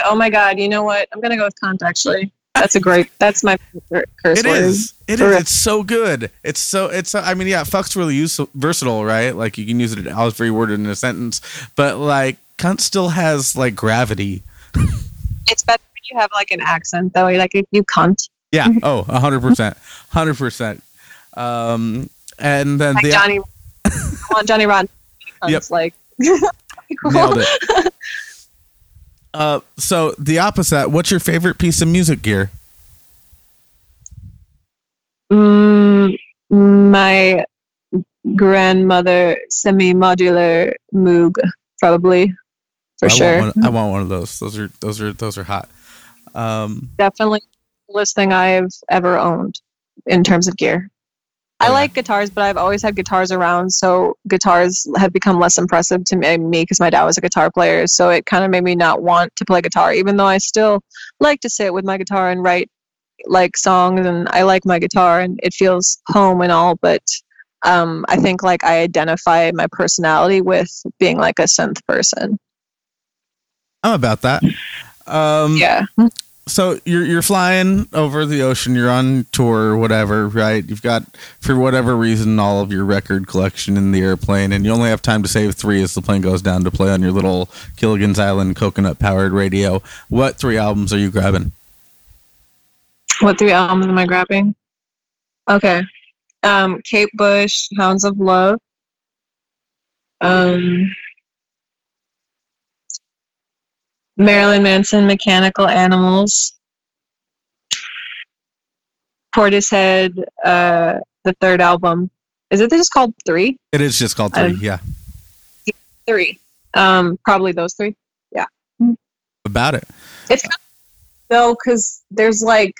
oh my god, you know what? I'm gonna go with cunt actually. That's a great that's my favorite curse it word. is. It is. It's so good. It's so. It's. I mean, yeah, fuck's really use, versatile, right? Like you can use it as every word in a sentence, but like cunt still has like gravity. It's better when you have like an accent though. Like if you cunt. Yeah. Oh, hundred percent, hundred percent. Um, and then Like the Johnny, I want Johnny Rotten. Yep. Like nailed it. Uh, so the opposite. What's your favorite piece of music gear? Mm, my grandmother semi-modular Moog, probably for I sure. Want one, I want one of those. Those are those are those are hot. Um, Definitely the coolest thing I've ever owned in terms of gear. I Oh, yeah. like guitars, but I've always had guitars around, so guitars have become less impressive to me because my dad was a guitar player. So it kind of made me not want to play guitar, even though I still like to sit with my guitar and write like songs, and I like my guitar and it feels home and all. But um, I think like I identify my personality with being like a synth person. I'm about that. Um, Yeah. So you're you're flying over the ocean, you're on tour or whatever, right? You've got for whatever reason all of your record collection in the airplane and you only have time to save 3 as the plane goes down to play on your little Gilligan's Island coconut powered radio. What three albums are you grabbing? What three albums am I grabbing? Okay. Um, Kate Bush, Hounds of Love. Um, Marilyn Manson, Mechanical Animals. Portishead, uh, the third album. Is it just called Three? It is just called 3, Um, yeah. Three. Um, probably those three. Yeah. About it. It's kind of, though, because there's like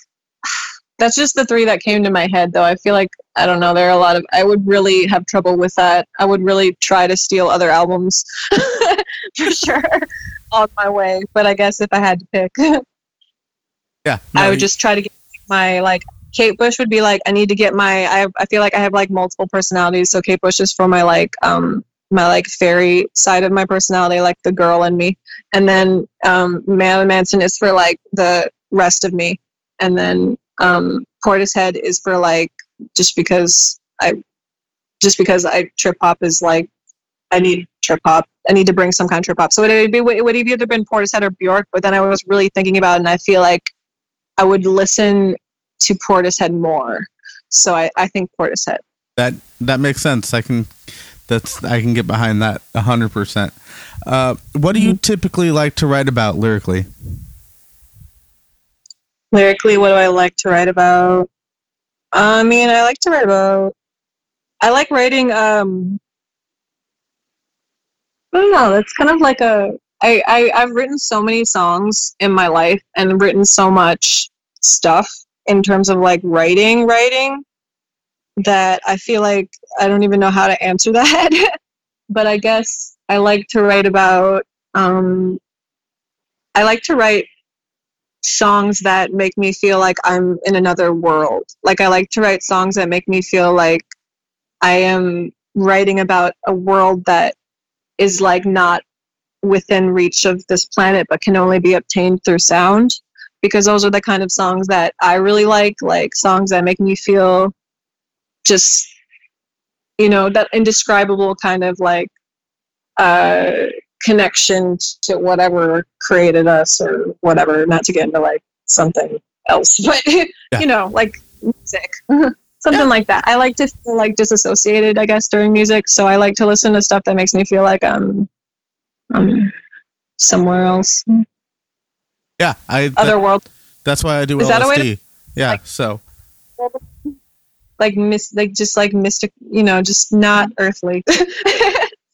that's just the three that came to my head. Though I feel like I don't know. There are a lot of I would really have trouble with that. I would really try to steal other albums for sure on my way. But I guess if I had to pick, Yeah. I no, would just try to get my like Kate Bush would be like I need to get my I I feel like I have like multiple personalities. So Kate Bush is for my like um my like fairy side of my personality, like the girl in me, and then um Marilyn Manson is for like the rest of me, and then um Portishead is for like just because I just because I trip hop is like I need trip hop. I need to bring some kind of trip hop. So it would be it would have either been Portishead or Bjork, but then I was really thinking about it, and I feel like I would listen to Portishead more. So I, I think Portishead. that that makes sense. I can that's I can get behind that 100%. Uh, what do you Mm-hmm. typically like to write about lyrically? Lyrically, what do I like to write about? I mean, I like to write about. I like writing. Um, I don't know. It's kind of like a. I, I I've written so many songs in my life and written so much stuff in terms of like writing, writing that I feel like I don't even know how to answer that. but I guess I like to write about. Um, I like to write songs that make me feel like I'm in another world. Like I like to write songs that make me feel like I am writing about a world that is like not within reach of this planet but can only be obtained through sound because those are the kind of songs that I really like like songs that make me feel just you know that indescribable kind of like uh connection to whatever created us or whatever not to get into like something else but you know like music something like that. I like to feel like disassociated i guess during music so i like to listen to stuff that makes me feel like i'm um somewhere else. Yeah, I that- other world. that's why I do Is that a way to- LSD. yeah, so. Like mis- like just like mystic you know just not earthly.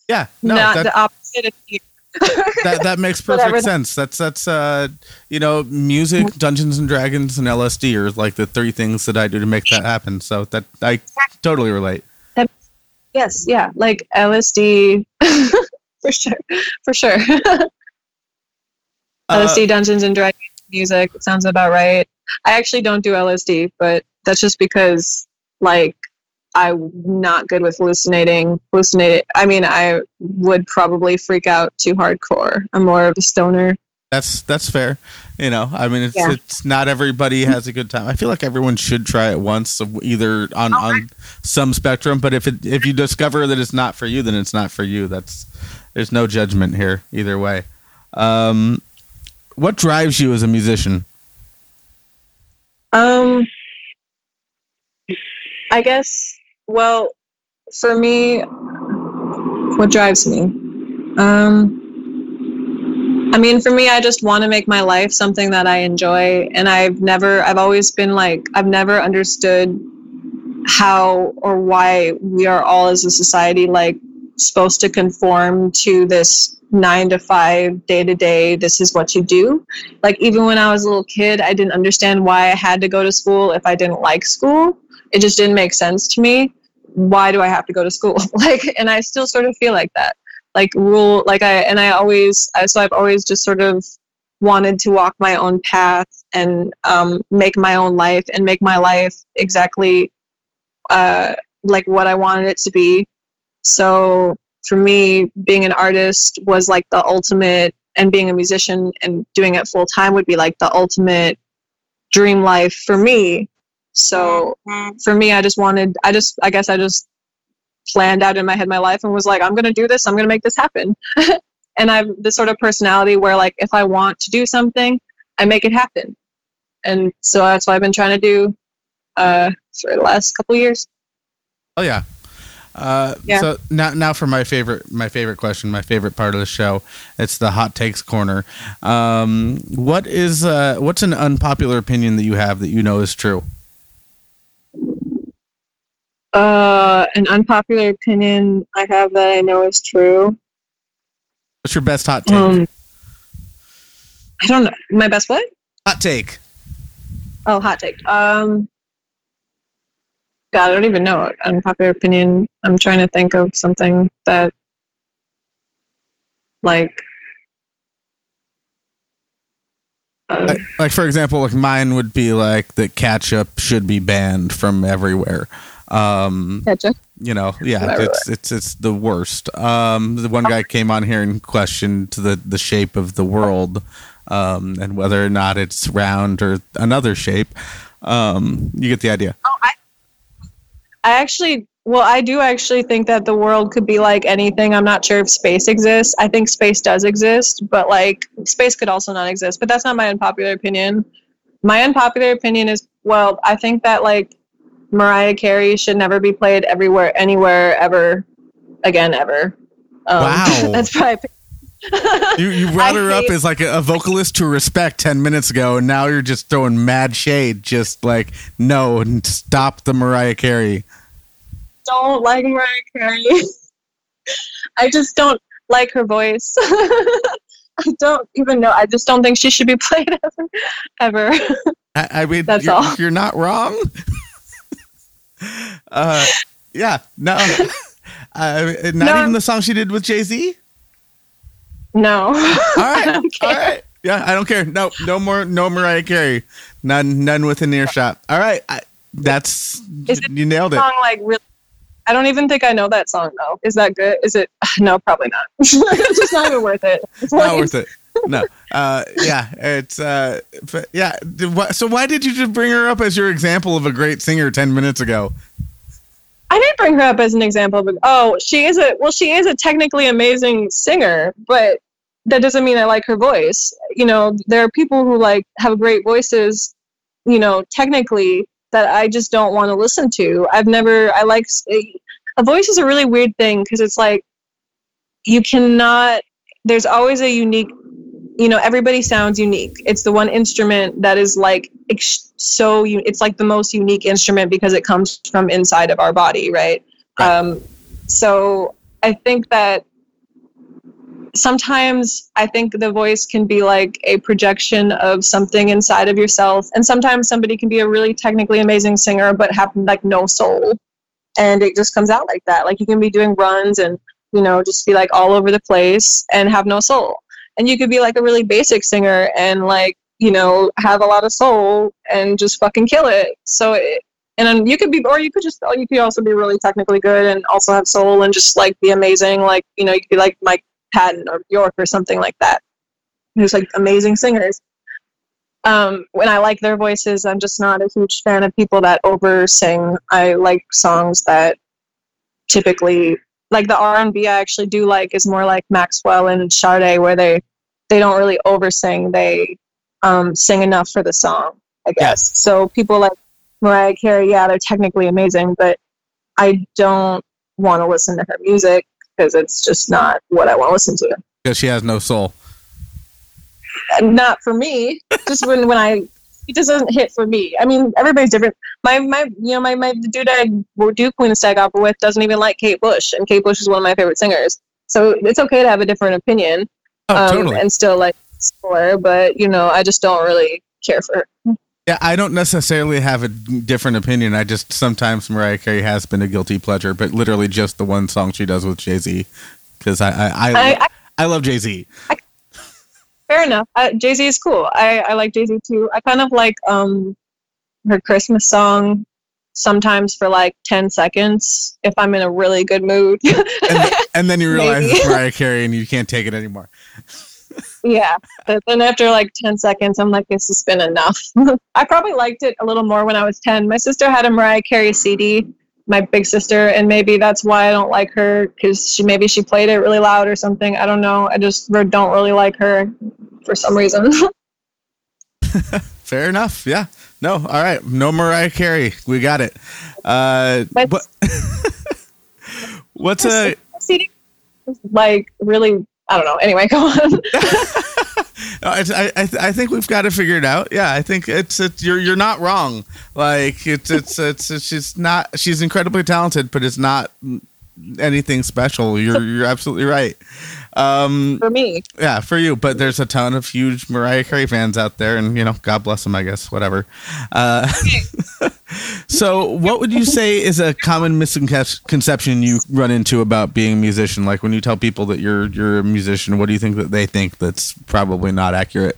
Yeah, no, not that, the opposite of you that that makes perfect Whatever. sense. That's that's uh you know, music, Dungeons and Dragons, and LSD are like the three things that I do to make that happen. So that I totally relate. Yes, yeah, like LSD for sure, for sure. Uh, LSD Dungeons and Dragons music it sounds about right. I actually don't do LSD, but that's just because like I'm not good with hallucinating. Hallucinating. I mean, I would probably freak out too hardcore. I'm more of a stoner. That's that's fair. You know, I mean, it's Yeah. it's not everybody has a good time. I feel like everyone should try it once, either on on some spectrum. But if it if you discover that it's not for you, then it's not for you. That's there's no judgment here either way. Um, what drives you as a musician? Um, I guess. Well, for me, what drives me? Um, I mean, for me, I just want to make my life something that I enjoy, and I've never, I've always been like, I've never understood how or why we are all as a society like supposed to conform to this nine to five day to day this is what you do. Like even when i was a little kid i didn't understand why i had to go to school if i didn't like school. It just didn't make sense to me why do i have to go to school? Like and i still sort of feel like that. Like rule like i and i always I, so i've always just sort of wanted to walk my own path and um, make my own life and make my life exactly uh, like what i wanted it to be. So for me, being an artist was like the ultimate, and being a musician and doing it full time would be like the ultimate dream life for me. So for me, I just wanted, I just, I guess I just planned out in my head my life and was like, I'm going to do this, I'm going to make this happen. and I've this sort of personality where, like, if I want to do something, I make it happen. And so that's what I've been trying to do uh, for the last couple years. Oh yeah. Uh, Yeah. So now, now for my favorite, my favorite question, my favorite part of the show. It's the hot takes corner. Um, what is uh, what's an unpopular opinion that you have that you know is true? Uh, an unpopular opinion I have that I know is true. What's your best hot take? Um, I don't know. My best what? hot take. Oh, hot take. Um, God, I don't even know. Unpopular opinion. I'm trying to think of something that, like, uh, Like, like for example, like mine would be like that ketchup should be banned from everywhere. Um, ketchup. you know, yeah, it's it's it's the worst. Um, the one guy came on here and questioned the the shape of the world, um, and whether or not it's round or another shape. Um, you get the idea. Oh, I, I actually, well, I do actually think that the world could be like anything. I'm not sure if space exists. I think space does exist, but like space could also not exist. But that's not my unpopular opinion. My unpopular opinion is, well, I think that like Mariah Carey should never be played everywhere, anywhere, ever again, ever. Um, Wow. that's probably. You you brought I her up as like a, a vocalist to respect ten minutes ago, and now you're just throwing mad shade. Just like no, and stop the Mariah Carey. don't like Mariah Carey. I just don't like her voice. I don't even know. I just don't think she should be played ever. ever. I, I mean, That's you're, all. you're not wrong. uh, yeah, no, uh, not No. even the song she did with Jay Z. No. All right, all right, yeah, I don't care. No, no more, no Mariah Carey. None, none within earshot. All right, I, that's it you nailed it. song like really. I don't even think I know that song though. Is that good? Is it? No, probably not. it's just not even worth it. It's Not like- worth it. No, uh, yeah, it's uh, but yeah. So why did you just bring her up as your example of a great singer ten minutes ago? I did bring her up as an example of. Oh, she is a well. She is a technically amazing singer, but that doesn't mean I like her voice. You know, there are people who like have great voices. You know, technically that I just don't want to listen to. I've never. I like a voice is a really weird thing because it's like you cannot. There's always a unique. You know, everybody sounds unique. It's the one instrument that is like ex- so. It's like the most unique instrument because it comes from inside of our body, right? Right. Um, so I think that sometimes I think the voice can be like a projection of something inside of yourself, and sometimes somebody can be a really technically amazing singer but have like no soul, and it just comes out like that. Like you can be doing runs and you know just be like all over the place and have no soul, and you could be like a really basic singer and like you know have a lot of soul and just fucking kill it. So. It, and then you could be, or you could just, you could also be really technically good and also have soul and just like be amazing. Like, you know, you could be like Mike Patton or Bjork or something like that. Who's like amazing singers. Um, when I like their voices, I'm just not a huge fan of people that over sing. I like songs that typically, like the R&B I actually do like is more like Maxwell and Sade, where they they don't really over sing. They um, sing enough for the song. I guess. So people like Mariah Carey, yeah, they're technically amazing, but I don't want to listen to her music because it's just not what I want to listen to. Because she has no soul. Not for me. just when when I it just doesn't hit for me. I mean, everybody's different. My my you know my my the dude I do Queen of Stag Opera with doesn't even like Kate Bush, and Kate Bush is one of my favorite singers. So it's okay to have a different opinion Oh, um, totally. and still like explore. But you know, I just don't really care for her. Yeah, I don't necessarily have a different opinion. I just sometimes Mariah Carey has been a guilty pleasure, but literally just the one song she does with Jay Z. Because I I, I, I, I I love Jay Z. fair enough. Uh, Jay Z is cool. I, I like Jay Z too. I kind of like um her Christmas song sometimes for like ten seconds if I'm in a really good mood. And, th- and then you realize Maybe. it's Mariah Carey and you can't take it anymore. yeah, but then after like ten seconds, I'm like, this has been enough. I probably liked it a little more when I was ten. My sister had a Mariah Carey CD. My big sister, and maybe that's why I don't like her because she maybe she played it really loud or something. I don't know. I just don't really like her for some reason. Fair enough. Yeah. No. All right. No Mariah Carey. We got it. Uh, But- what, what's a like really I don't know. Anyway, go on. I, I, I think we've got to figure it out. Yeah, I think it's, it's you're you're not wrong. Like it's it's it's, it's she's not she's incredibly talented, but it's not anything special. You're you're absolutely right. Um, For me, yeah, for you. But there's a ton of huge Mariah Carey fans out there, and you know, God bless them. I guess whatever. Uh, so, what would you say is a common misconception you run into about being a musician? Like when you tell people that you're you're a musician, what do you think that they think that's probably not accurate?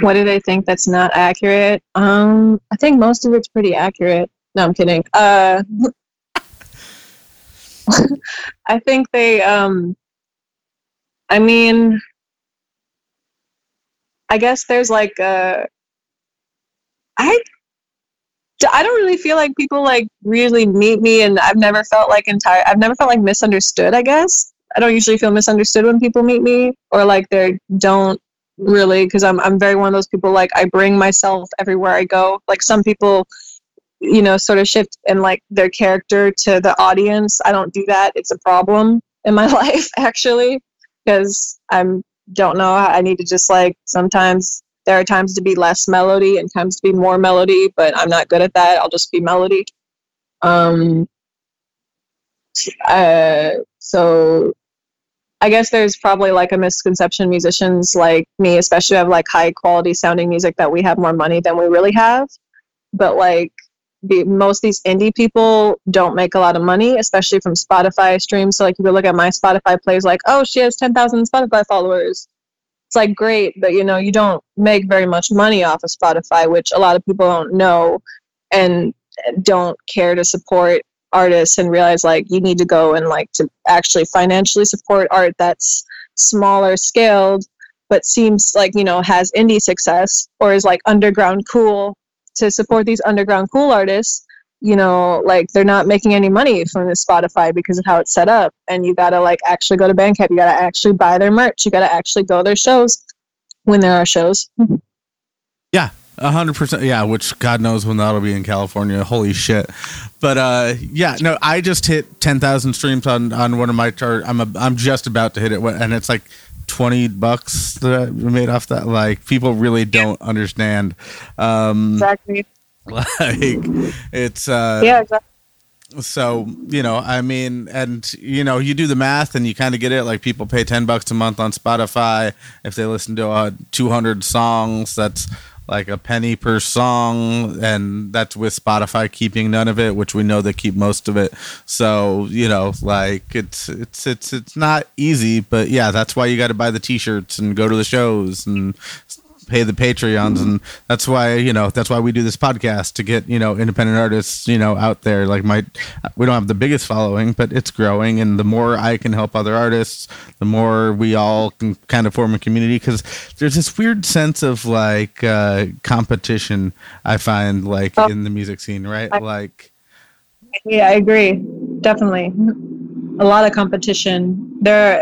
what do they think that's not accurate? Um, I think most of it's pretty accurate. No, I'm kidding. Uh, I think they. Um, I mean, I guess there's like uh, I. I don't really feel like people like really meet me, and I've never felt like entire. I've never felt like misunderstood. I guess I don't usually feel misunderstood when people meet me, or like they don't really because I'm I'm very one of those people like I bring myself everywhere I go. Like some people, you know, sort of shift and like their character to the audience. I don't do that. It's a problem in my life actually because I'm don't know. I need to just like sometimes there are times to be less melody and times to be more melody, but I'm not good at that. I'll just be melody. Um. Uh. So I guess there's probably like a misconception musicians like me, especially have like high quality sounding music that we have more money than we really have. But like the most of these indie people don't make a lot of money, especially from Spotify streams. So like if you look at my Spotify plays like, oh, she has ten thousand Spotify followers. It's like great, but you know, you don't make very much money off of Spotify, which a lot of people don't know and don't care to support artists and realize like you need to go and like to actually financially support art that's smaller scaled but seems like you know has indie success or is like underground cool to support these underground cool artists you know like they're not making any money from the spotify because of how it's set up and you gotta like actually go to bandcamp you gotta actually buy their merch you gotta actually go to their shows when there are shows Yeah, a hundred percent. Yeah, which God knows when that'll be in California. Holy shit! But uh, yeah, no, I just hit ten thousand streams on on one of my chart. I'm a, I'm just about to hit it, and it's like twenty bucks that I made off that. Like people really don't understand. Um, exactly like it's uh, yeah exactly so you know i mean and you know you do the math and you kind of get it like people pay 10 bucks a month on spotify if they listen to uh, 200 songs that's like a penny per song and that's with spotify keeping none of it which we know they keep most of it. So you know like it's it's it's it's not easy but yeah that's why you got to buy the t-shirts and go to the shows and pay the patreons and that's why you know that's why we do this podcast to get you know independent artists you know out there like my we don't have the biggest following but it's growing and the more i can help other artists the more we all can kind of form a community because there's this weird sense of like uh competition i find like Oh. in the music scene right I- like Yeah, I agree. Definitely. A lot of competition. There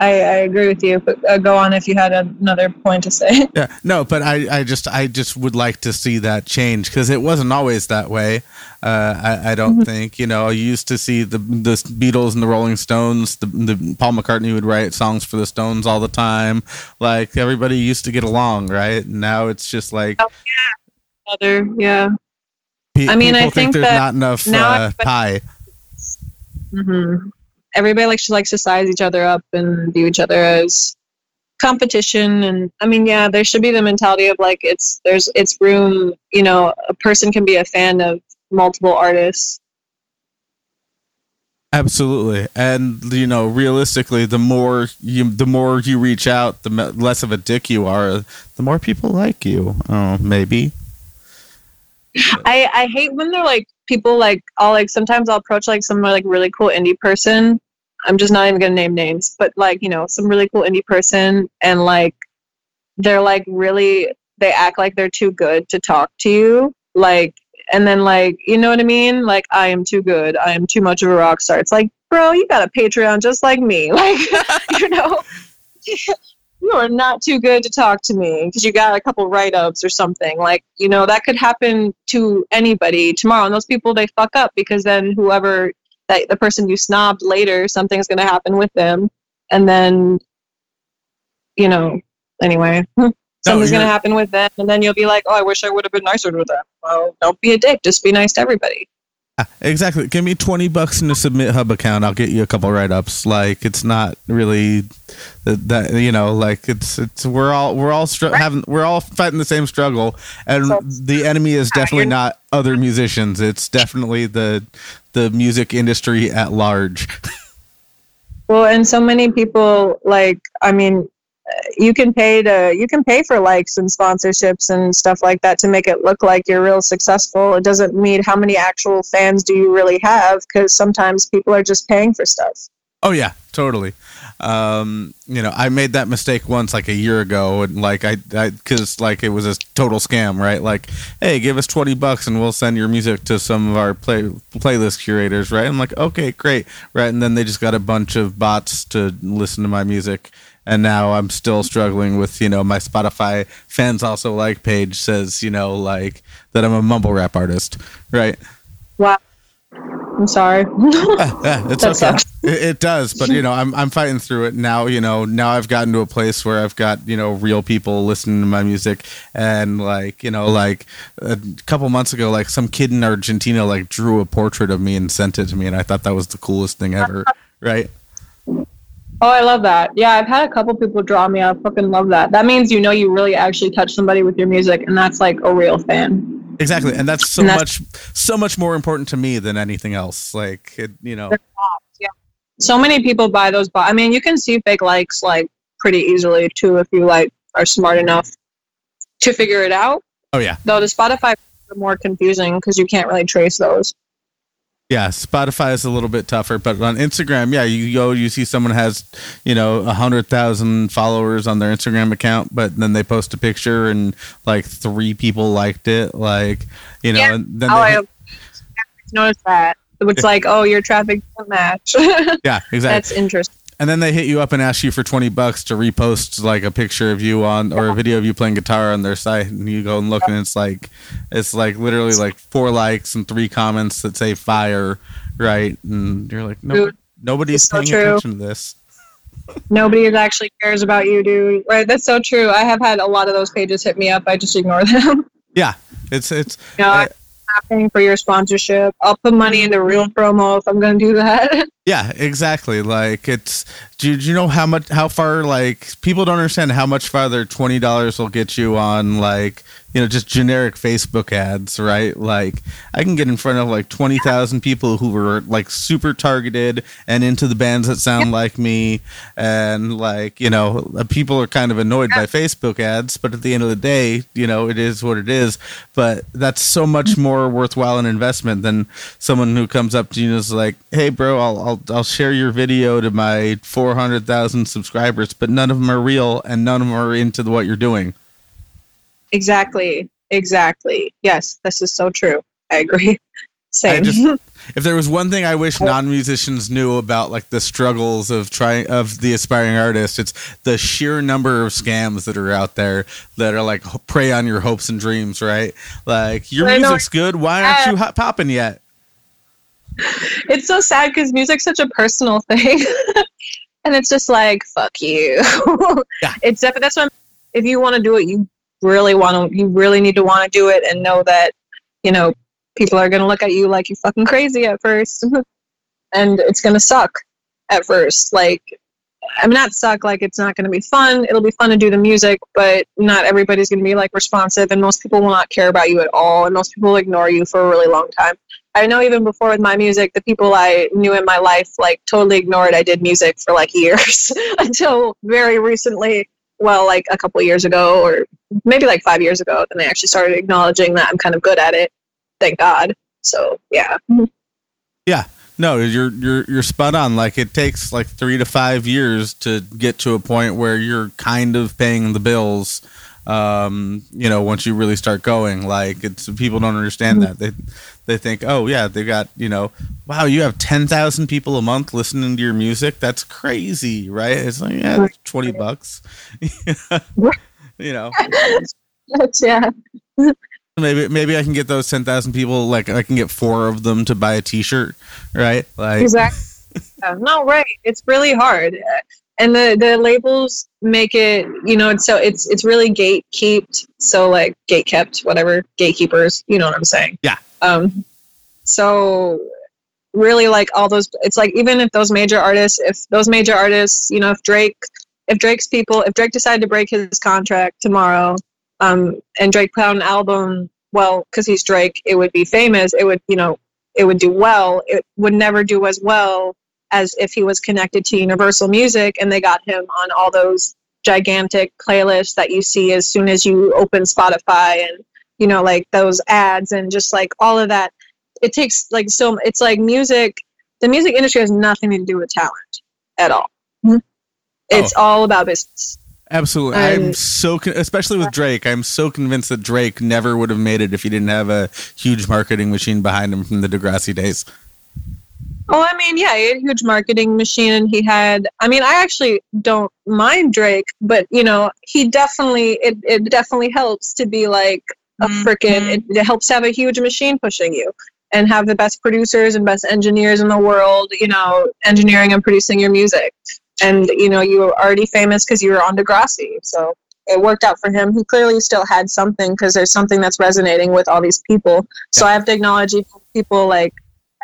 I, I agree with you. But uh, go on if you had another point to say. Yeah, no, but I, I just, I just would like to see that change because it wasn't always that way. Uh, I, I don't think you know. You used to see the the Beatles and the Rolling Stones. The, the Paul McCartney would write songs for the Stones all the time. Like everybody used to get along, right? Now it's just like Other, yeah. pe- I mean, I people think there's not enough uh, pie. hmm Everybody likes likes to size each other up and view each other as competition. And I mean, yeah, there should be the mentality of like it's there's it's room. You know, a person can be a fan of multiple artists. Absolutely, and you know, realistically, the more you, the more you reach out, the less of a dick you are. The more people like you. Oh, maybe. I I hate when they're like people like I'll like sometimes I'll approach like some like really cool indie person. I'm just not even gonna name names, but like you know some really cool indie person and like they're like really they act like they're too good to talk to you like and then like you know what I mean like I am too good I am too much of a rock star. It's like bro you got a Patreon just like me like you know. You are not too good to talk to me because you got a couple write ups or something. Like, you know, that could happen to anybody tomorrow. And those people, they fuck up because then whoever, that the person you snobbed later, something's going to happen with them. And then, you know, anyway, something's going to happen with them. And then you'll be like, oh, I wish I would have been nicer to them. Well, don't be a dick. Just be nice to everybody. Ah, Exactly. Give me twenty bucks in a SubmitHub account. I'll get you a couple write ups. Like it's not really that, that you know. Like it's it's we're all we're all str- having we're all fighting the same struggle, and So- the enemy is definitely not other musicians. It's definitely the the music industry at large. Well, and so many people like I mean, you can pay to you can pay for likes and sponsorships and stuff like that to make it look like you're real successful. It doesn't mean how many actual fans do you really have because sometimes people are just paying for stuff. Oh yeah, totally. Um, you know, I made that mistake once, like a year ago, and like I, because like it was a total scam, right? Like, hey, give us twenty bucks and we'll send your music to some of our play playlist curators, right? I'm like, okay, great, right? And then they just got a bunch of bots to listen to my music, and now I'm still struggling with, you know, my Spotify fans also like page says, you know, like that I'm a mumble rap artist, right? Wow. I'm sorry. Yeah, it's That okay. sucks. It, it does, but you know, I'm I'm fighting through it now. You know, now I've gotten to a place where I've got you know real people listening to my music, and like you know, like a couple months ago, like some kid in Argentina like drew a portrait of me and sent it to me, and I thought that was the coolest thing ever. Right? Oh, I love that. Yeah, I've had a couple people draw me. I fucking love that. That means you know you really actually touch somebody with your music, and that's like a real fan. Exactly, and that's so And that's- much so much more important to me than anything else. Like it, you know, Yeah. So many people buy those. But I mean, you can see fake likes like pretty easily too if you like are smart enough to figure it out. oh yeah, Though the Spotify are more confusing because you can't really trace those. Yeah, Spotify is a little bit tougher, but on Instagram, yeah, you go, you see someone has, you know, a hundred thousand followers on their Instagram account, but then they post a picture and like three people liked it, like, you know, Yeah. and then Oh, they I hit- noticed that. It's like, oh, your traffic doesn't match. yeah, exactly. That's interesting. And then they hit you up and ask you for twenty bucks to repost like a picture of you on or a video of you playing guitar on their site, and you go and look, and it's like, it's like literally like four likes and three comments that say fire, right? And you're like, no, Dude, nobody's so paying attention to this. Nobody actually cares about you, dude. Right? That's so true. I have had a lot of those pages hit me up. I just ignore them. Yeah, it's it's you know, I'm not paying for your sponsorship. I'll put money into real promo if I'm going to do that. Yeah, exactly. Like it's do, do you know how much how far like people don't understand how much farther twenty dollars will get you on like you know just generic Facebook ads, right? Like I can get in front of like twenty thousand people who were like super targeted and into the bands that sound like me, and like you know people are kind of annoyed by Facebook ads, but at the end of the day, you know it is what it is. But that's so much more worthwhile an investment than someone who comes up to you and is like, "Hey, bro, I'll I'll, I'll share your video to my four hundred thousand subscribers, but none of them are real and none of them are into the, what you're doing." exactly. Exactly. Yes, this is so true. I agree. Same. just- if there was one thing I wish non-musicians knew about like the struggles of trying of the aspiring artist, it's the sheer number of scams that are out there that are like prey on your hopes and dreams, right? Like your I music's good, why aren't uh, you hot popping yet? It's so sad because music's such a personal thing. And it's just like fuck you. Yeah. it's definitely that's what I'm- if you want to do it you really want to you really need to want to do it and know that you know people are going to look at you like you're fucking crazy at first. And it's going to suck at first. Like i mean not suck like it's not going to be fun. It'll be fun to do the music but not everybody's going to be like responsive and most people will not care about you at all and most people will ignore you for a really long time I know even before with my music, the people I knew in my life like totally ignored I did music for like years until very recently. Well, like a couple years ago, or maybe like five years ago, then they actually started acknowledging that I'm kind of good at it. Thank God. So yeah, Yeah. No, you're you're you're spot on. Like it takes like three to five years to get to a point where you're kind of paying the bills. Um, you know, once you really start going, like it's people don't understand that they they think, oh yeah, they got you know, wow, you have ten thousand people a month listening to your music. That's crazy, right? It's like yeah, it's twenty bucks. you know, yeah, maybe maybe I can get those ten thousand people. Like I can get four of them to buy a T-shirt, right? Like exactly. No, right. It's really hard, and the the labels make it. You know, it's so it's it's really gatekept. So like gate kept, whatever gatekeepers. You know what I'm saying? Yeah. Um. So really, like all those. It's like even if those major artists, if those major artists, you know, if Drake, if Drake's people, if Drake decided to break his contract tomorrow, um, and Drake put out an album, well, because he's Drake, it would be famous. It would, you know, it would do well. It would never do as well as if he was connected to Universal Music and they got him on all those gigantic playlists that you see as soon as you open Spotify and you know like those ads and just like all of that. It takes like so it's like music the music industry has nothing to do with talent at all. Mm-hmm. It's oh. all about business. Absolutely. I'm so, con- especially with Drake, I'm so convinced that Drake never would have made it if he didn't have a huge marketing machine behind him from the Degrassi days. Oh, I mean, yeah, he had a huge marketing machine, and he had. I mean, I actually don't mind Drake, but you know, he definitely it, it definitely helps to be like a mm-hmm. freaking. It, it helps to have a huge machine pushing you and have the best producers and best engineers in the world. You know, engineering and producing your music, and you know, you were already famous because you were on Degrassi, so it worked out for him. He clearly still had something because there's something that's resonating with all these people. So I have to acknowledge people like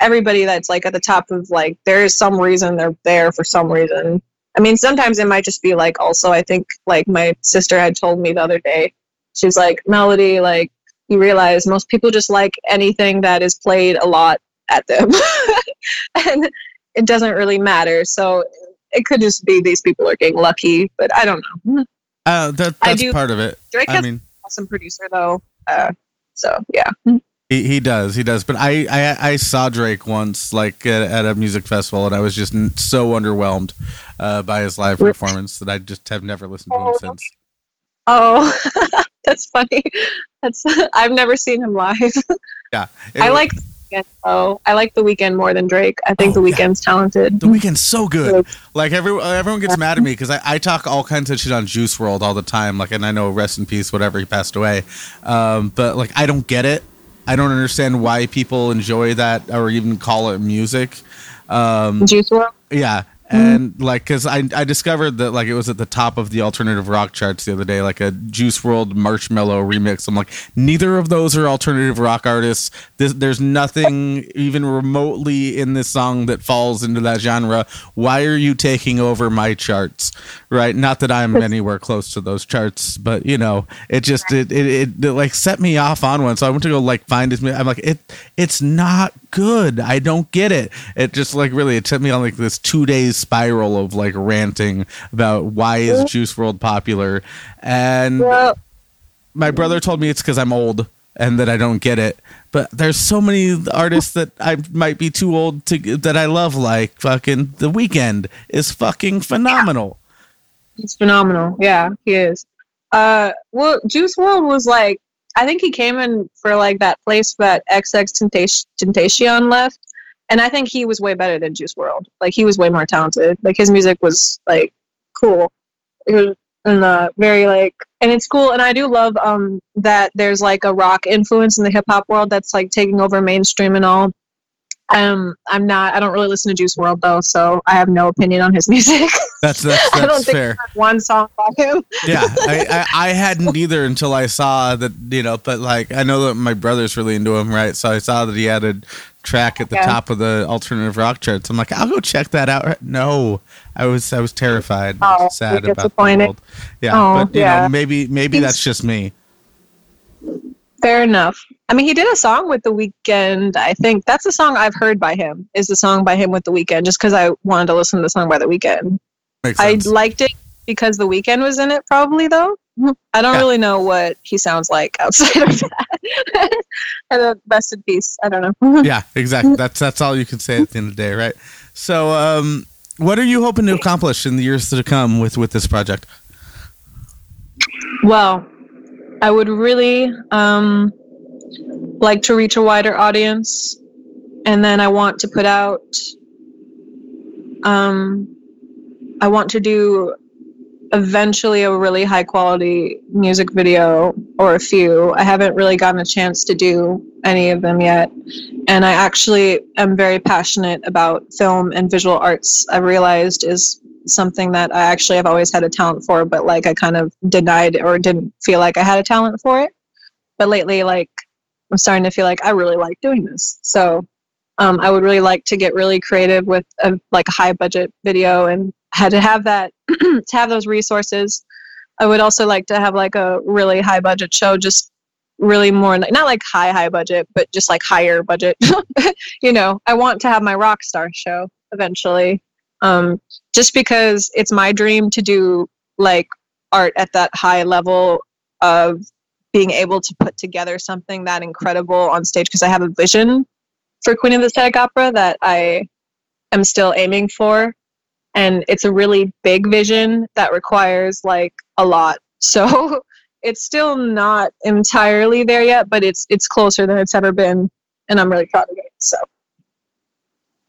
everybody that's like at the top of like there is some reason they're there for some reason. I mean, sometimes it might just be like also I think like my sister had told me the other day. She's like, Melody, like you realize most people just like anything that is played a lot at them. and it doesn't really matter. So it could just be these people are getting lucky, but I don't know. Uh, that, I that's do- part of it. Drake I has mean, an awesome producer though. Uh, so yeah. He, he does, he does. But I, I, I saw Drake once, like at, at a music festival, and I was just so underwhelmed uh, by his live performance that I just have never listened to him Oh. since. Oh, that's funny. That's I've never seen him live. Yeah, I wa- like the Weeknd. I like the Weeknd more than Drake. I think Oh, the yeah. Weeknd's talented. The Weeknd's so good. Like everyone, everyone gets mad at me because I, I talk all kinds of shit on Juice WRLD all the time. Like, and I know rest in peace, whatever he passed away. Um, but like, I don't get it. I don't understand why people enjoy that or even call it music. Um, Juice WRLD. yeah, Mm-hmm. and like, cause I I discovered that like it was at the top of the alternative rock charts the other day, like a Juice WRLD Marshmello remix. I'm like, neither of those are alternative rock artists. This, there's nothing even remotely in this song that falls into that genre. Why are you taking over my charts? Right? Not that I'm anywhere close to those charts, but you know, it just it it, it, it like set me off on one. So I went to go like find his. I'm like, it it's not good. I don't get it. It just like really it took me on like this two days spiral of like ranting about why is Juice WRLD popular, and Well, my brother told me it's because I'm old and that I don't get it. But there's so many artists that I might be too old to that I love, like fucking The Weeknd is fucking phenomenal. he's phenomenal. Yeah, he is. Uh, well, Juice WRLD was like I think he came in for like that place that XX Temptation left, and I think he was way better than Juice WRLD. Like he was way more talented. Like his music was like cool. It was and uh, very like, and it's cool. And I do love um that there's like a rock influence in the hip hop world that's like taking over mainstream and all. Um, I'm not. I don't really listen to Juice WRLD though, so I have no opinion on his music. That's that's, I don't that's think fair. One song by him. yeah, I, I, I hadn't either until I saw that you know, but like I know that my brother's really into him, right? So I saw that he had a track at the Yeah. top of the alternative rock charts. I'm like, I'll go check that out. No, I was I was terrified, Oh, sad you're about the world. Yeah, Oh, but you yeah. know, maybe maybe He's- that's just me. Fair enough. I mean, he did a song with The Weeknd. I think that's the song I've heard by him. Is the song by him with The Weeknd? Just because I wanted to listen to the song by The Weeknd. I liked it because The Weeknd was in it. Probably though. I don't Yeah. really know what he sounds like outside of that. and rest in peace. I don't know. yeah, exactly. That's that's all you can say at the end of the day, right? So, um, what are you hoping to accomplish in the years to come with with this project? Well, I would really um, like to reach a wider audience, and then I want to put out. Um, I want to do eventually a really high quality music video or a few. I haven't really gotten a chance to do any of them yet. And I actually am very passionate about film and visual arts. I realized is something that I actually have always had a talent for, but like I kind of denied or didn't feel like I had a talent for it. But lately, like I'm starting to feel like I really like doing this. So um, I would really like to get really creative with a like a high budget video and had to have that to have those resources. I would also like to have like a really high budget show, just really more like not like high high budget, but just like higher budget. you know, I want to have my rock star show eventually, um, just because it's my dream to do like art at that high level of being able to put together something that incredible on stage because I have a vision for Queen of the Static Opera that I am still aiming for. And it's a really big vision that requires like a lot. So it's still not entirely there yet, but it's it's closer than it's ever been. And I'm really proud of it. So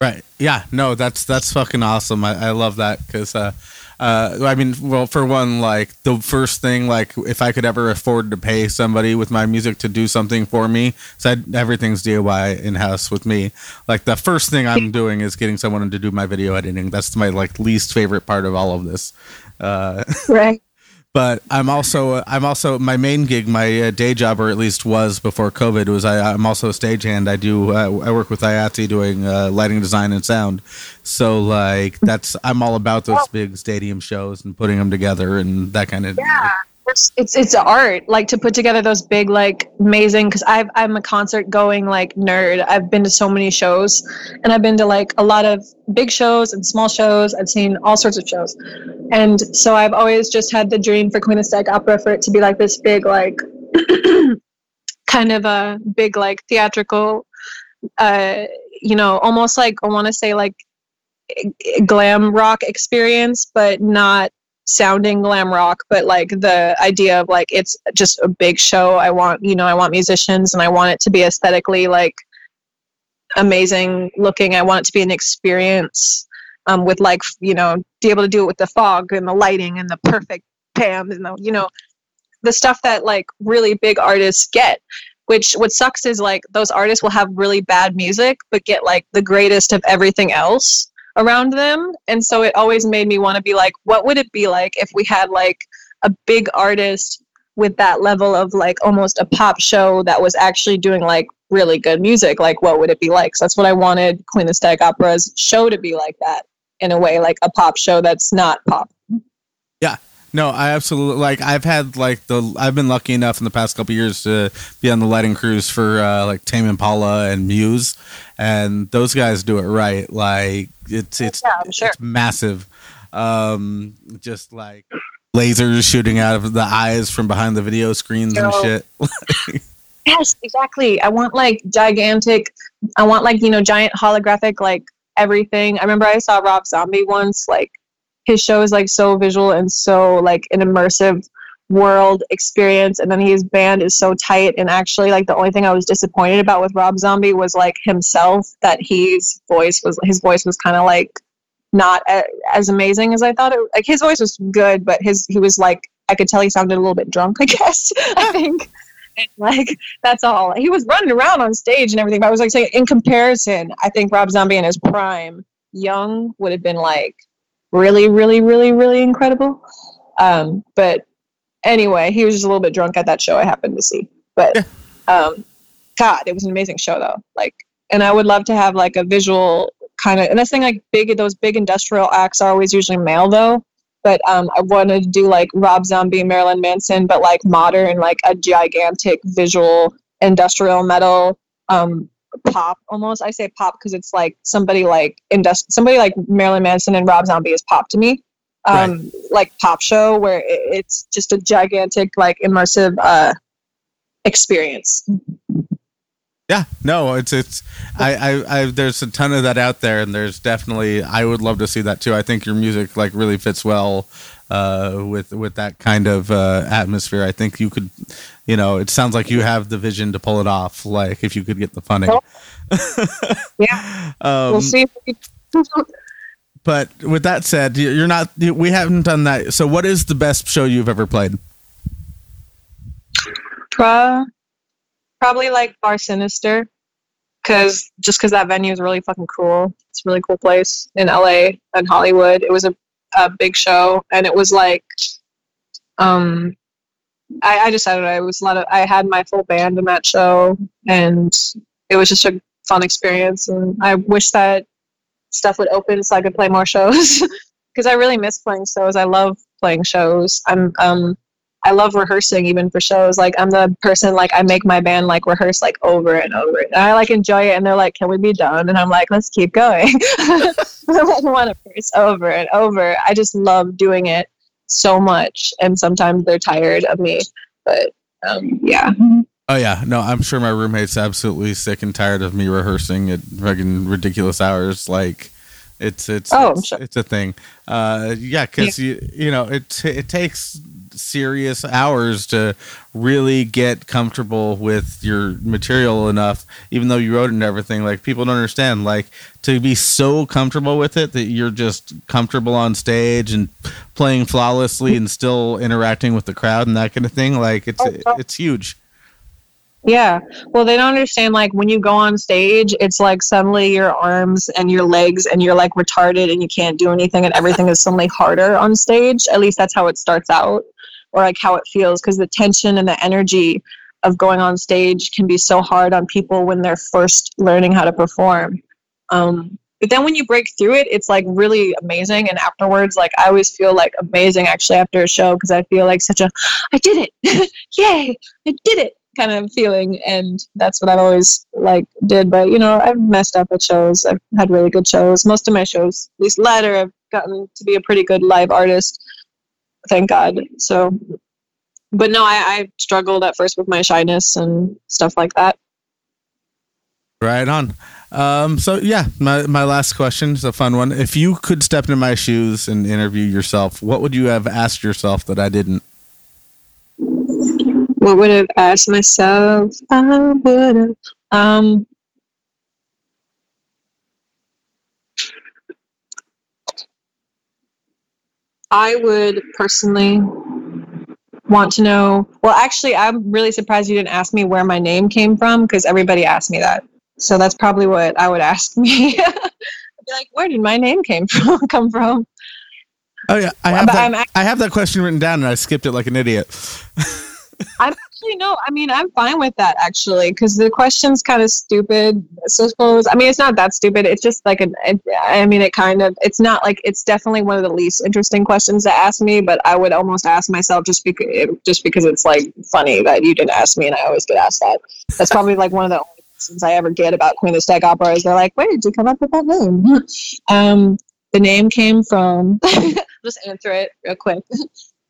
Right. Yeah. No, that's that's fucking awesome. I, I love that because, uh, uh, I mean, well, for one, like the first thing, like if I could ever afford to pay somebody with my music to do something for me, so I'd, everything's DIY in house with me. Like the first thing I'm doing is getting someone to do my video editing. That's my like least favorite part of all of this. Uh, right. But I'm also I'm also my main gig, my uh, day job, or at least was before COVID, was I, I'm also a stagehand. I do uh, I work with IATSE doing uh, lighting design and sound. So like that's I'm all about those big stadium shows and putting them together and that kind of Yeah. It's, it's it's art like to put together those big like amazing because I've I'm a concert going like nerd. I've been to so many shows and I've been to like a lot of big shows and small shows. I've seen all sorts of shows. And so I've always just had the dream for Queen of Static Opera for it to be like this big like kind of a big like theatrical uh you know almost like I want to say like glam rock experience but not sounding glam rock but like the idea of like it's just a big show. I want you know i want musicians and i want it to be aesthetically like amazing looking. I want it to be an experience um, with like you know be able to do it with the fog and the lighting and the perfect pam and the you know the stuff that like really big artists get which what sucks is like those artists will have really bad music but get like the greatest of everything else around them. And so it always made me want to be like what would it be like if we had like a big artist with that level of like almost a pop show that was actually doing like really good music? Like what would it be like? So that's what i wanted queen of static opera's show to be like that in a way like a pop show that's not pop No, I absolutely like. I've had like the. I've been lucky enough in the past couple years to be on the lighting crews for uh, like Tame Impala and Muse, and those guys do it right. Like it's it's Yeah, sure. it's massive. Um, just like lasers shooting out of the eyes from behind the video screens and shit. Yes, exactly. I want like gigantic. I want like you know giant holographic like everything. I remember I saw Rob Zombie once. Like his show is like so visual and so like an immersive world experience and then his band is so tight and actually like the only thing I was disappointed about with Rob Zombie was like himself that his voice was his voice was kind of like not a, as amazing as I thought it like his voice was good but his he was like I could tell he sounded a little bit drunk I guess I think. And, like that's all. He was running around on stage and everything but I was like saying in comparison I think Rob Zombie in his prime young would have been like really really really really incredible um but anyway, he was just a little bit drunk at that show I happened to see. But um, God, it was an amazing show though. Like, and I would love to have like a visual kind of. And that's thing like big those big industrial acts are always usually male though. But um, I wanted to do like Rob Zombie, Marilyn Manson, but like modern, like a gigantic visual industrial metal um, pop almost. I say pop because it's like somebody like industri- somebody like Marilyn Manson and Rob Zombie is pop to me um, right. like pop show where it's just a gigantic like immersive uh, experience. Yeah, no, it's it's I, I I there's a ton of that out there, and there's definitely I would love to see that too. I think your music like really fits well uh, with with that kind of uh, atmosphere. I think you could, you know, it sounds like you have the vision to pull it off. Like if you could get the funding. yeah, um, we'll see but with that said, you're not. We haven't done that. So, what is the best show you've ever played? Uh, probably like Bar Sinister, because just because that venue is really fucking cool. It's a really cool place in LA and Hollywood. It was a, a big show, and it was like, um, I, I just I don't was a lot of. I had my full band in that show, and it was just a fun experience. And I wish that stuff would open so I could play more shows because I really miss playing shows. I love playing shows. I'm um I love rehearsing even for shows. Like I'm the person like I make my band like rehearse like over and over. And I like enjoy it and they're like, Can we be done? And I'm like, let's keep going. I want to rehearse over and over. I just love doing it so much and sometimes they're tired of me. But um yeah. Oh yeah, no, I'm sure my roommate's absolutely sick and tired of me rehearsing at fucking ridiculous hours. Like, it's it's oh, it's, sure. it's a thing. Uh, yeah, because yeah. you you know it it takes serious hours to really get comfortable with your material enough, even though you wrote it and everything. Like people don't understand, like to be so comfortable with it that you're just comfortable on stage and playing flawlessly and still interacting with the crowd and that kind of thing. Like it's oh, it's huge. Yeah. Well, they don't understand like when you go on stage, it's like suddenly your arms and your legs and you're like retarded and you can't do anything and everything is suddenly harder on stage. At least that's how it starts out or like how it feels because the tension and the energy of going on stage can be so hard on people when they're first learning how to perform. Um, but then when you break through it, it's like really amazing. And afterwards, like I always feel like amazing actually after a show because I feel like such a, I did it, yay, I did it! kind of feeling and that's what i've always like did. But you know i've messed up at shows. I've had really good shows. Most of my shows at least latter i've gotten to be a pretty good live artist thank god so but no I, I struggled at first with my shyness and stuff like that right on um, so yeah my, my last question is a fun one if you could step into my shoes and interview yourself what would you have asked yourself that i didn't what would have asked myself? I would have. Um, I would personally want to know. Well, actually, I'm really surprised you didn't ask me where my name came from because everybody asked me that. So that's probably what I would ask me. I'd be like, "Where did my name came from? come from?" Oh yeah, I have, that, I have that question written down and I skipped it like an idiot. I'm actually no. I mean, I'm fine with that actually because the question's kind of stupid. So I suppose I mean it's not that stupid. It's just like an. It, I mean, it kind of. It's not like it's definitely one of the least interesting questions to ask me. But I would almost ask myself just because just because it's like funny that you didn't ask me, and I always get asked that. That's probably like one of the only questions I ever get about Queen of Static Opera. Is they're like, where did you come up with that name? um, the name came from. just answer it real quick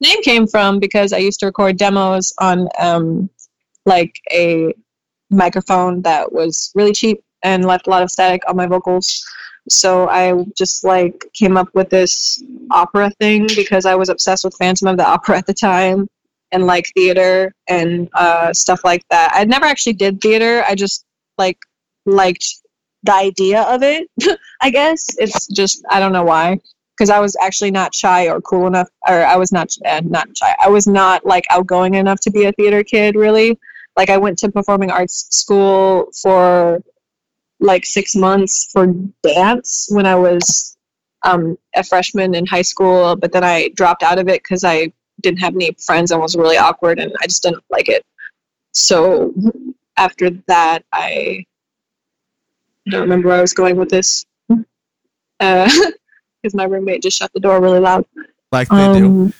name came from because I used to record demos on um, like a microphone that was really cheap and left a lot of static on my vocals. So I just like came up with this opera thing because I was obsessed with Phantom of the Opera at the time. and like theater and uh, stuff like that. I never actually did theater. I just like liked the idea of it. I guess it's just I don't know why because I was actually not shy or cool enough, or I was not uh, not shy. I was not like outgoing enough to be a theater kid. Really, like I went to performing arts school for like six months for dance when I was um, a freshman in high school, but then I dropped out of it because I didn't have any friends and was really awkward, and I just didn't like it. So after that, I don't remember where I was going with this. Uh, because my roommate just shut the door really loud. Like they do. Um,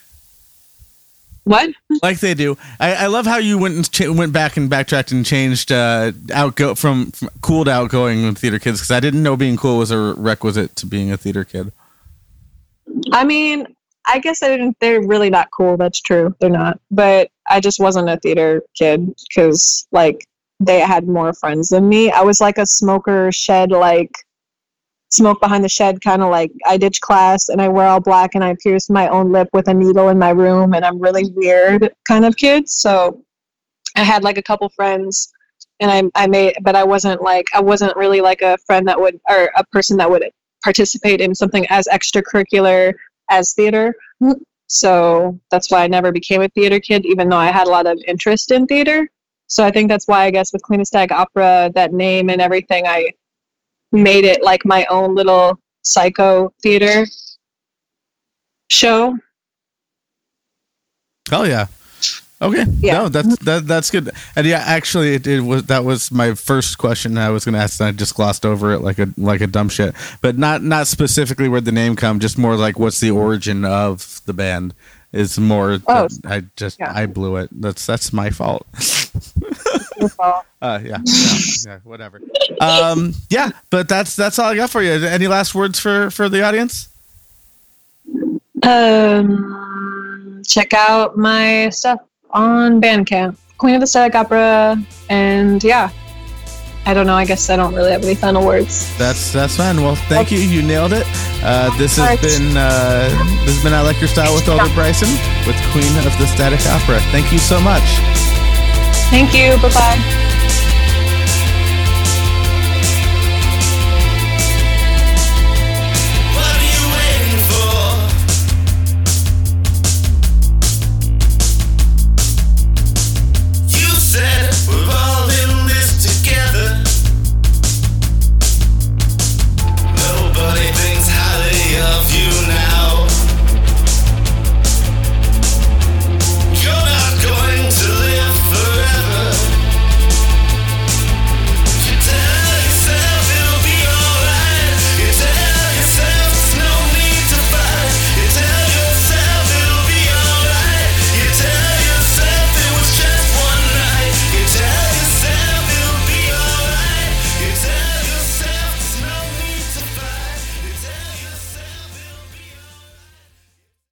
What? like they do. I, I love how you went and cha- went back and backtracked and changed uh, outgo from, from cool to outgoing with theater kids because I didn't know being cool was a requisite to being a theater kid. I mean, I guess I didn't. They're really not cool. That's true. They're not. But I just wasn't a theater kid because like they had more friends than me. I was like a smoker shed like smoke behind the shed kind of like I ditch class and I wear all black and I pierce my own lip with a needle in my room and I'm really weird kind of kid. So I had like a couple friends and I I made but I wasn't like I wasn't really like a friend that would or a person that would participate in something as extracurricular as theater. So that's why I never became a theater kid, even though I had a lot of interest in theater. So I think that's why I guess with of Static Opera, that name and everything, I made it like my own little psycho theater show. Oh yeah. Okay. Yeah. No, that's that that's good. And yeah, actually, it, it was that was my first question I was going to ask. And I just glossed over it like a like a dumb shit. But not not specifically where the name come. Just more like what's the origin of the band is more. Oh, I just yeah. I blew it. That's that's my fault. Uh, yeah, yeah, yeah, whatever. Um, yeah, but that's that's all I got for you. Any last words for for the audience? Um, check out my stuff on Bandcamp, Queen of the Static Opera, and yeah. I don't know. I guess I don't really have any final words. That's that's fine. Well, thank you. You nailed it. Uh, this has been uh, this has been I like your style with Elder Bryson with Queen of the Static Opera. Thank you so much. Thank you. Bye bye.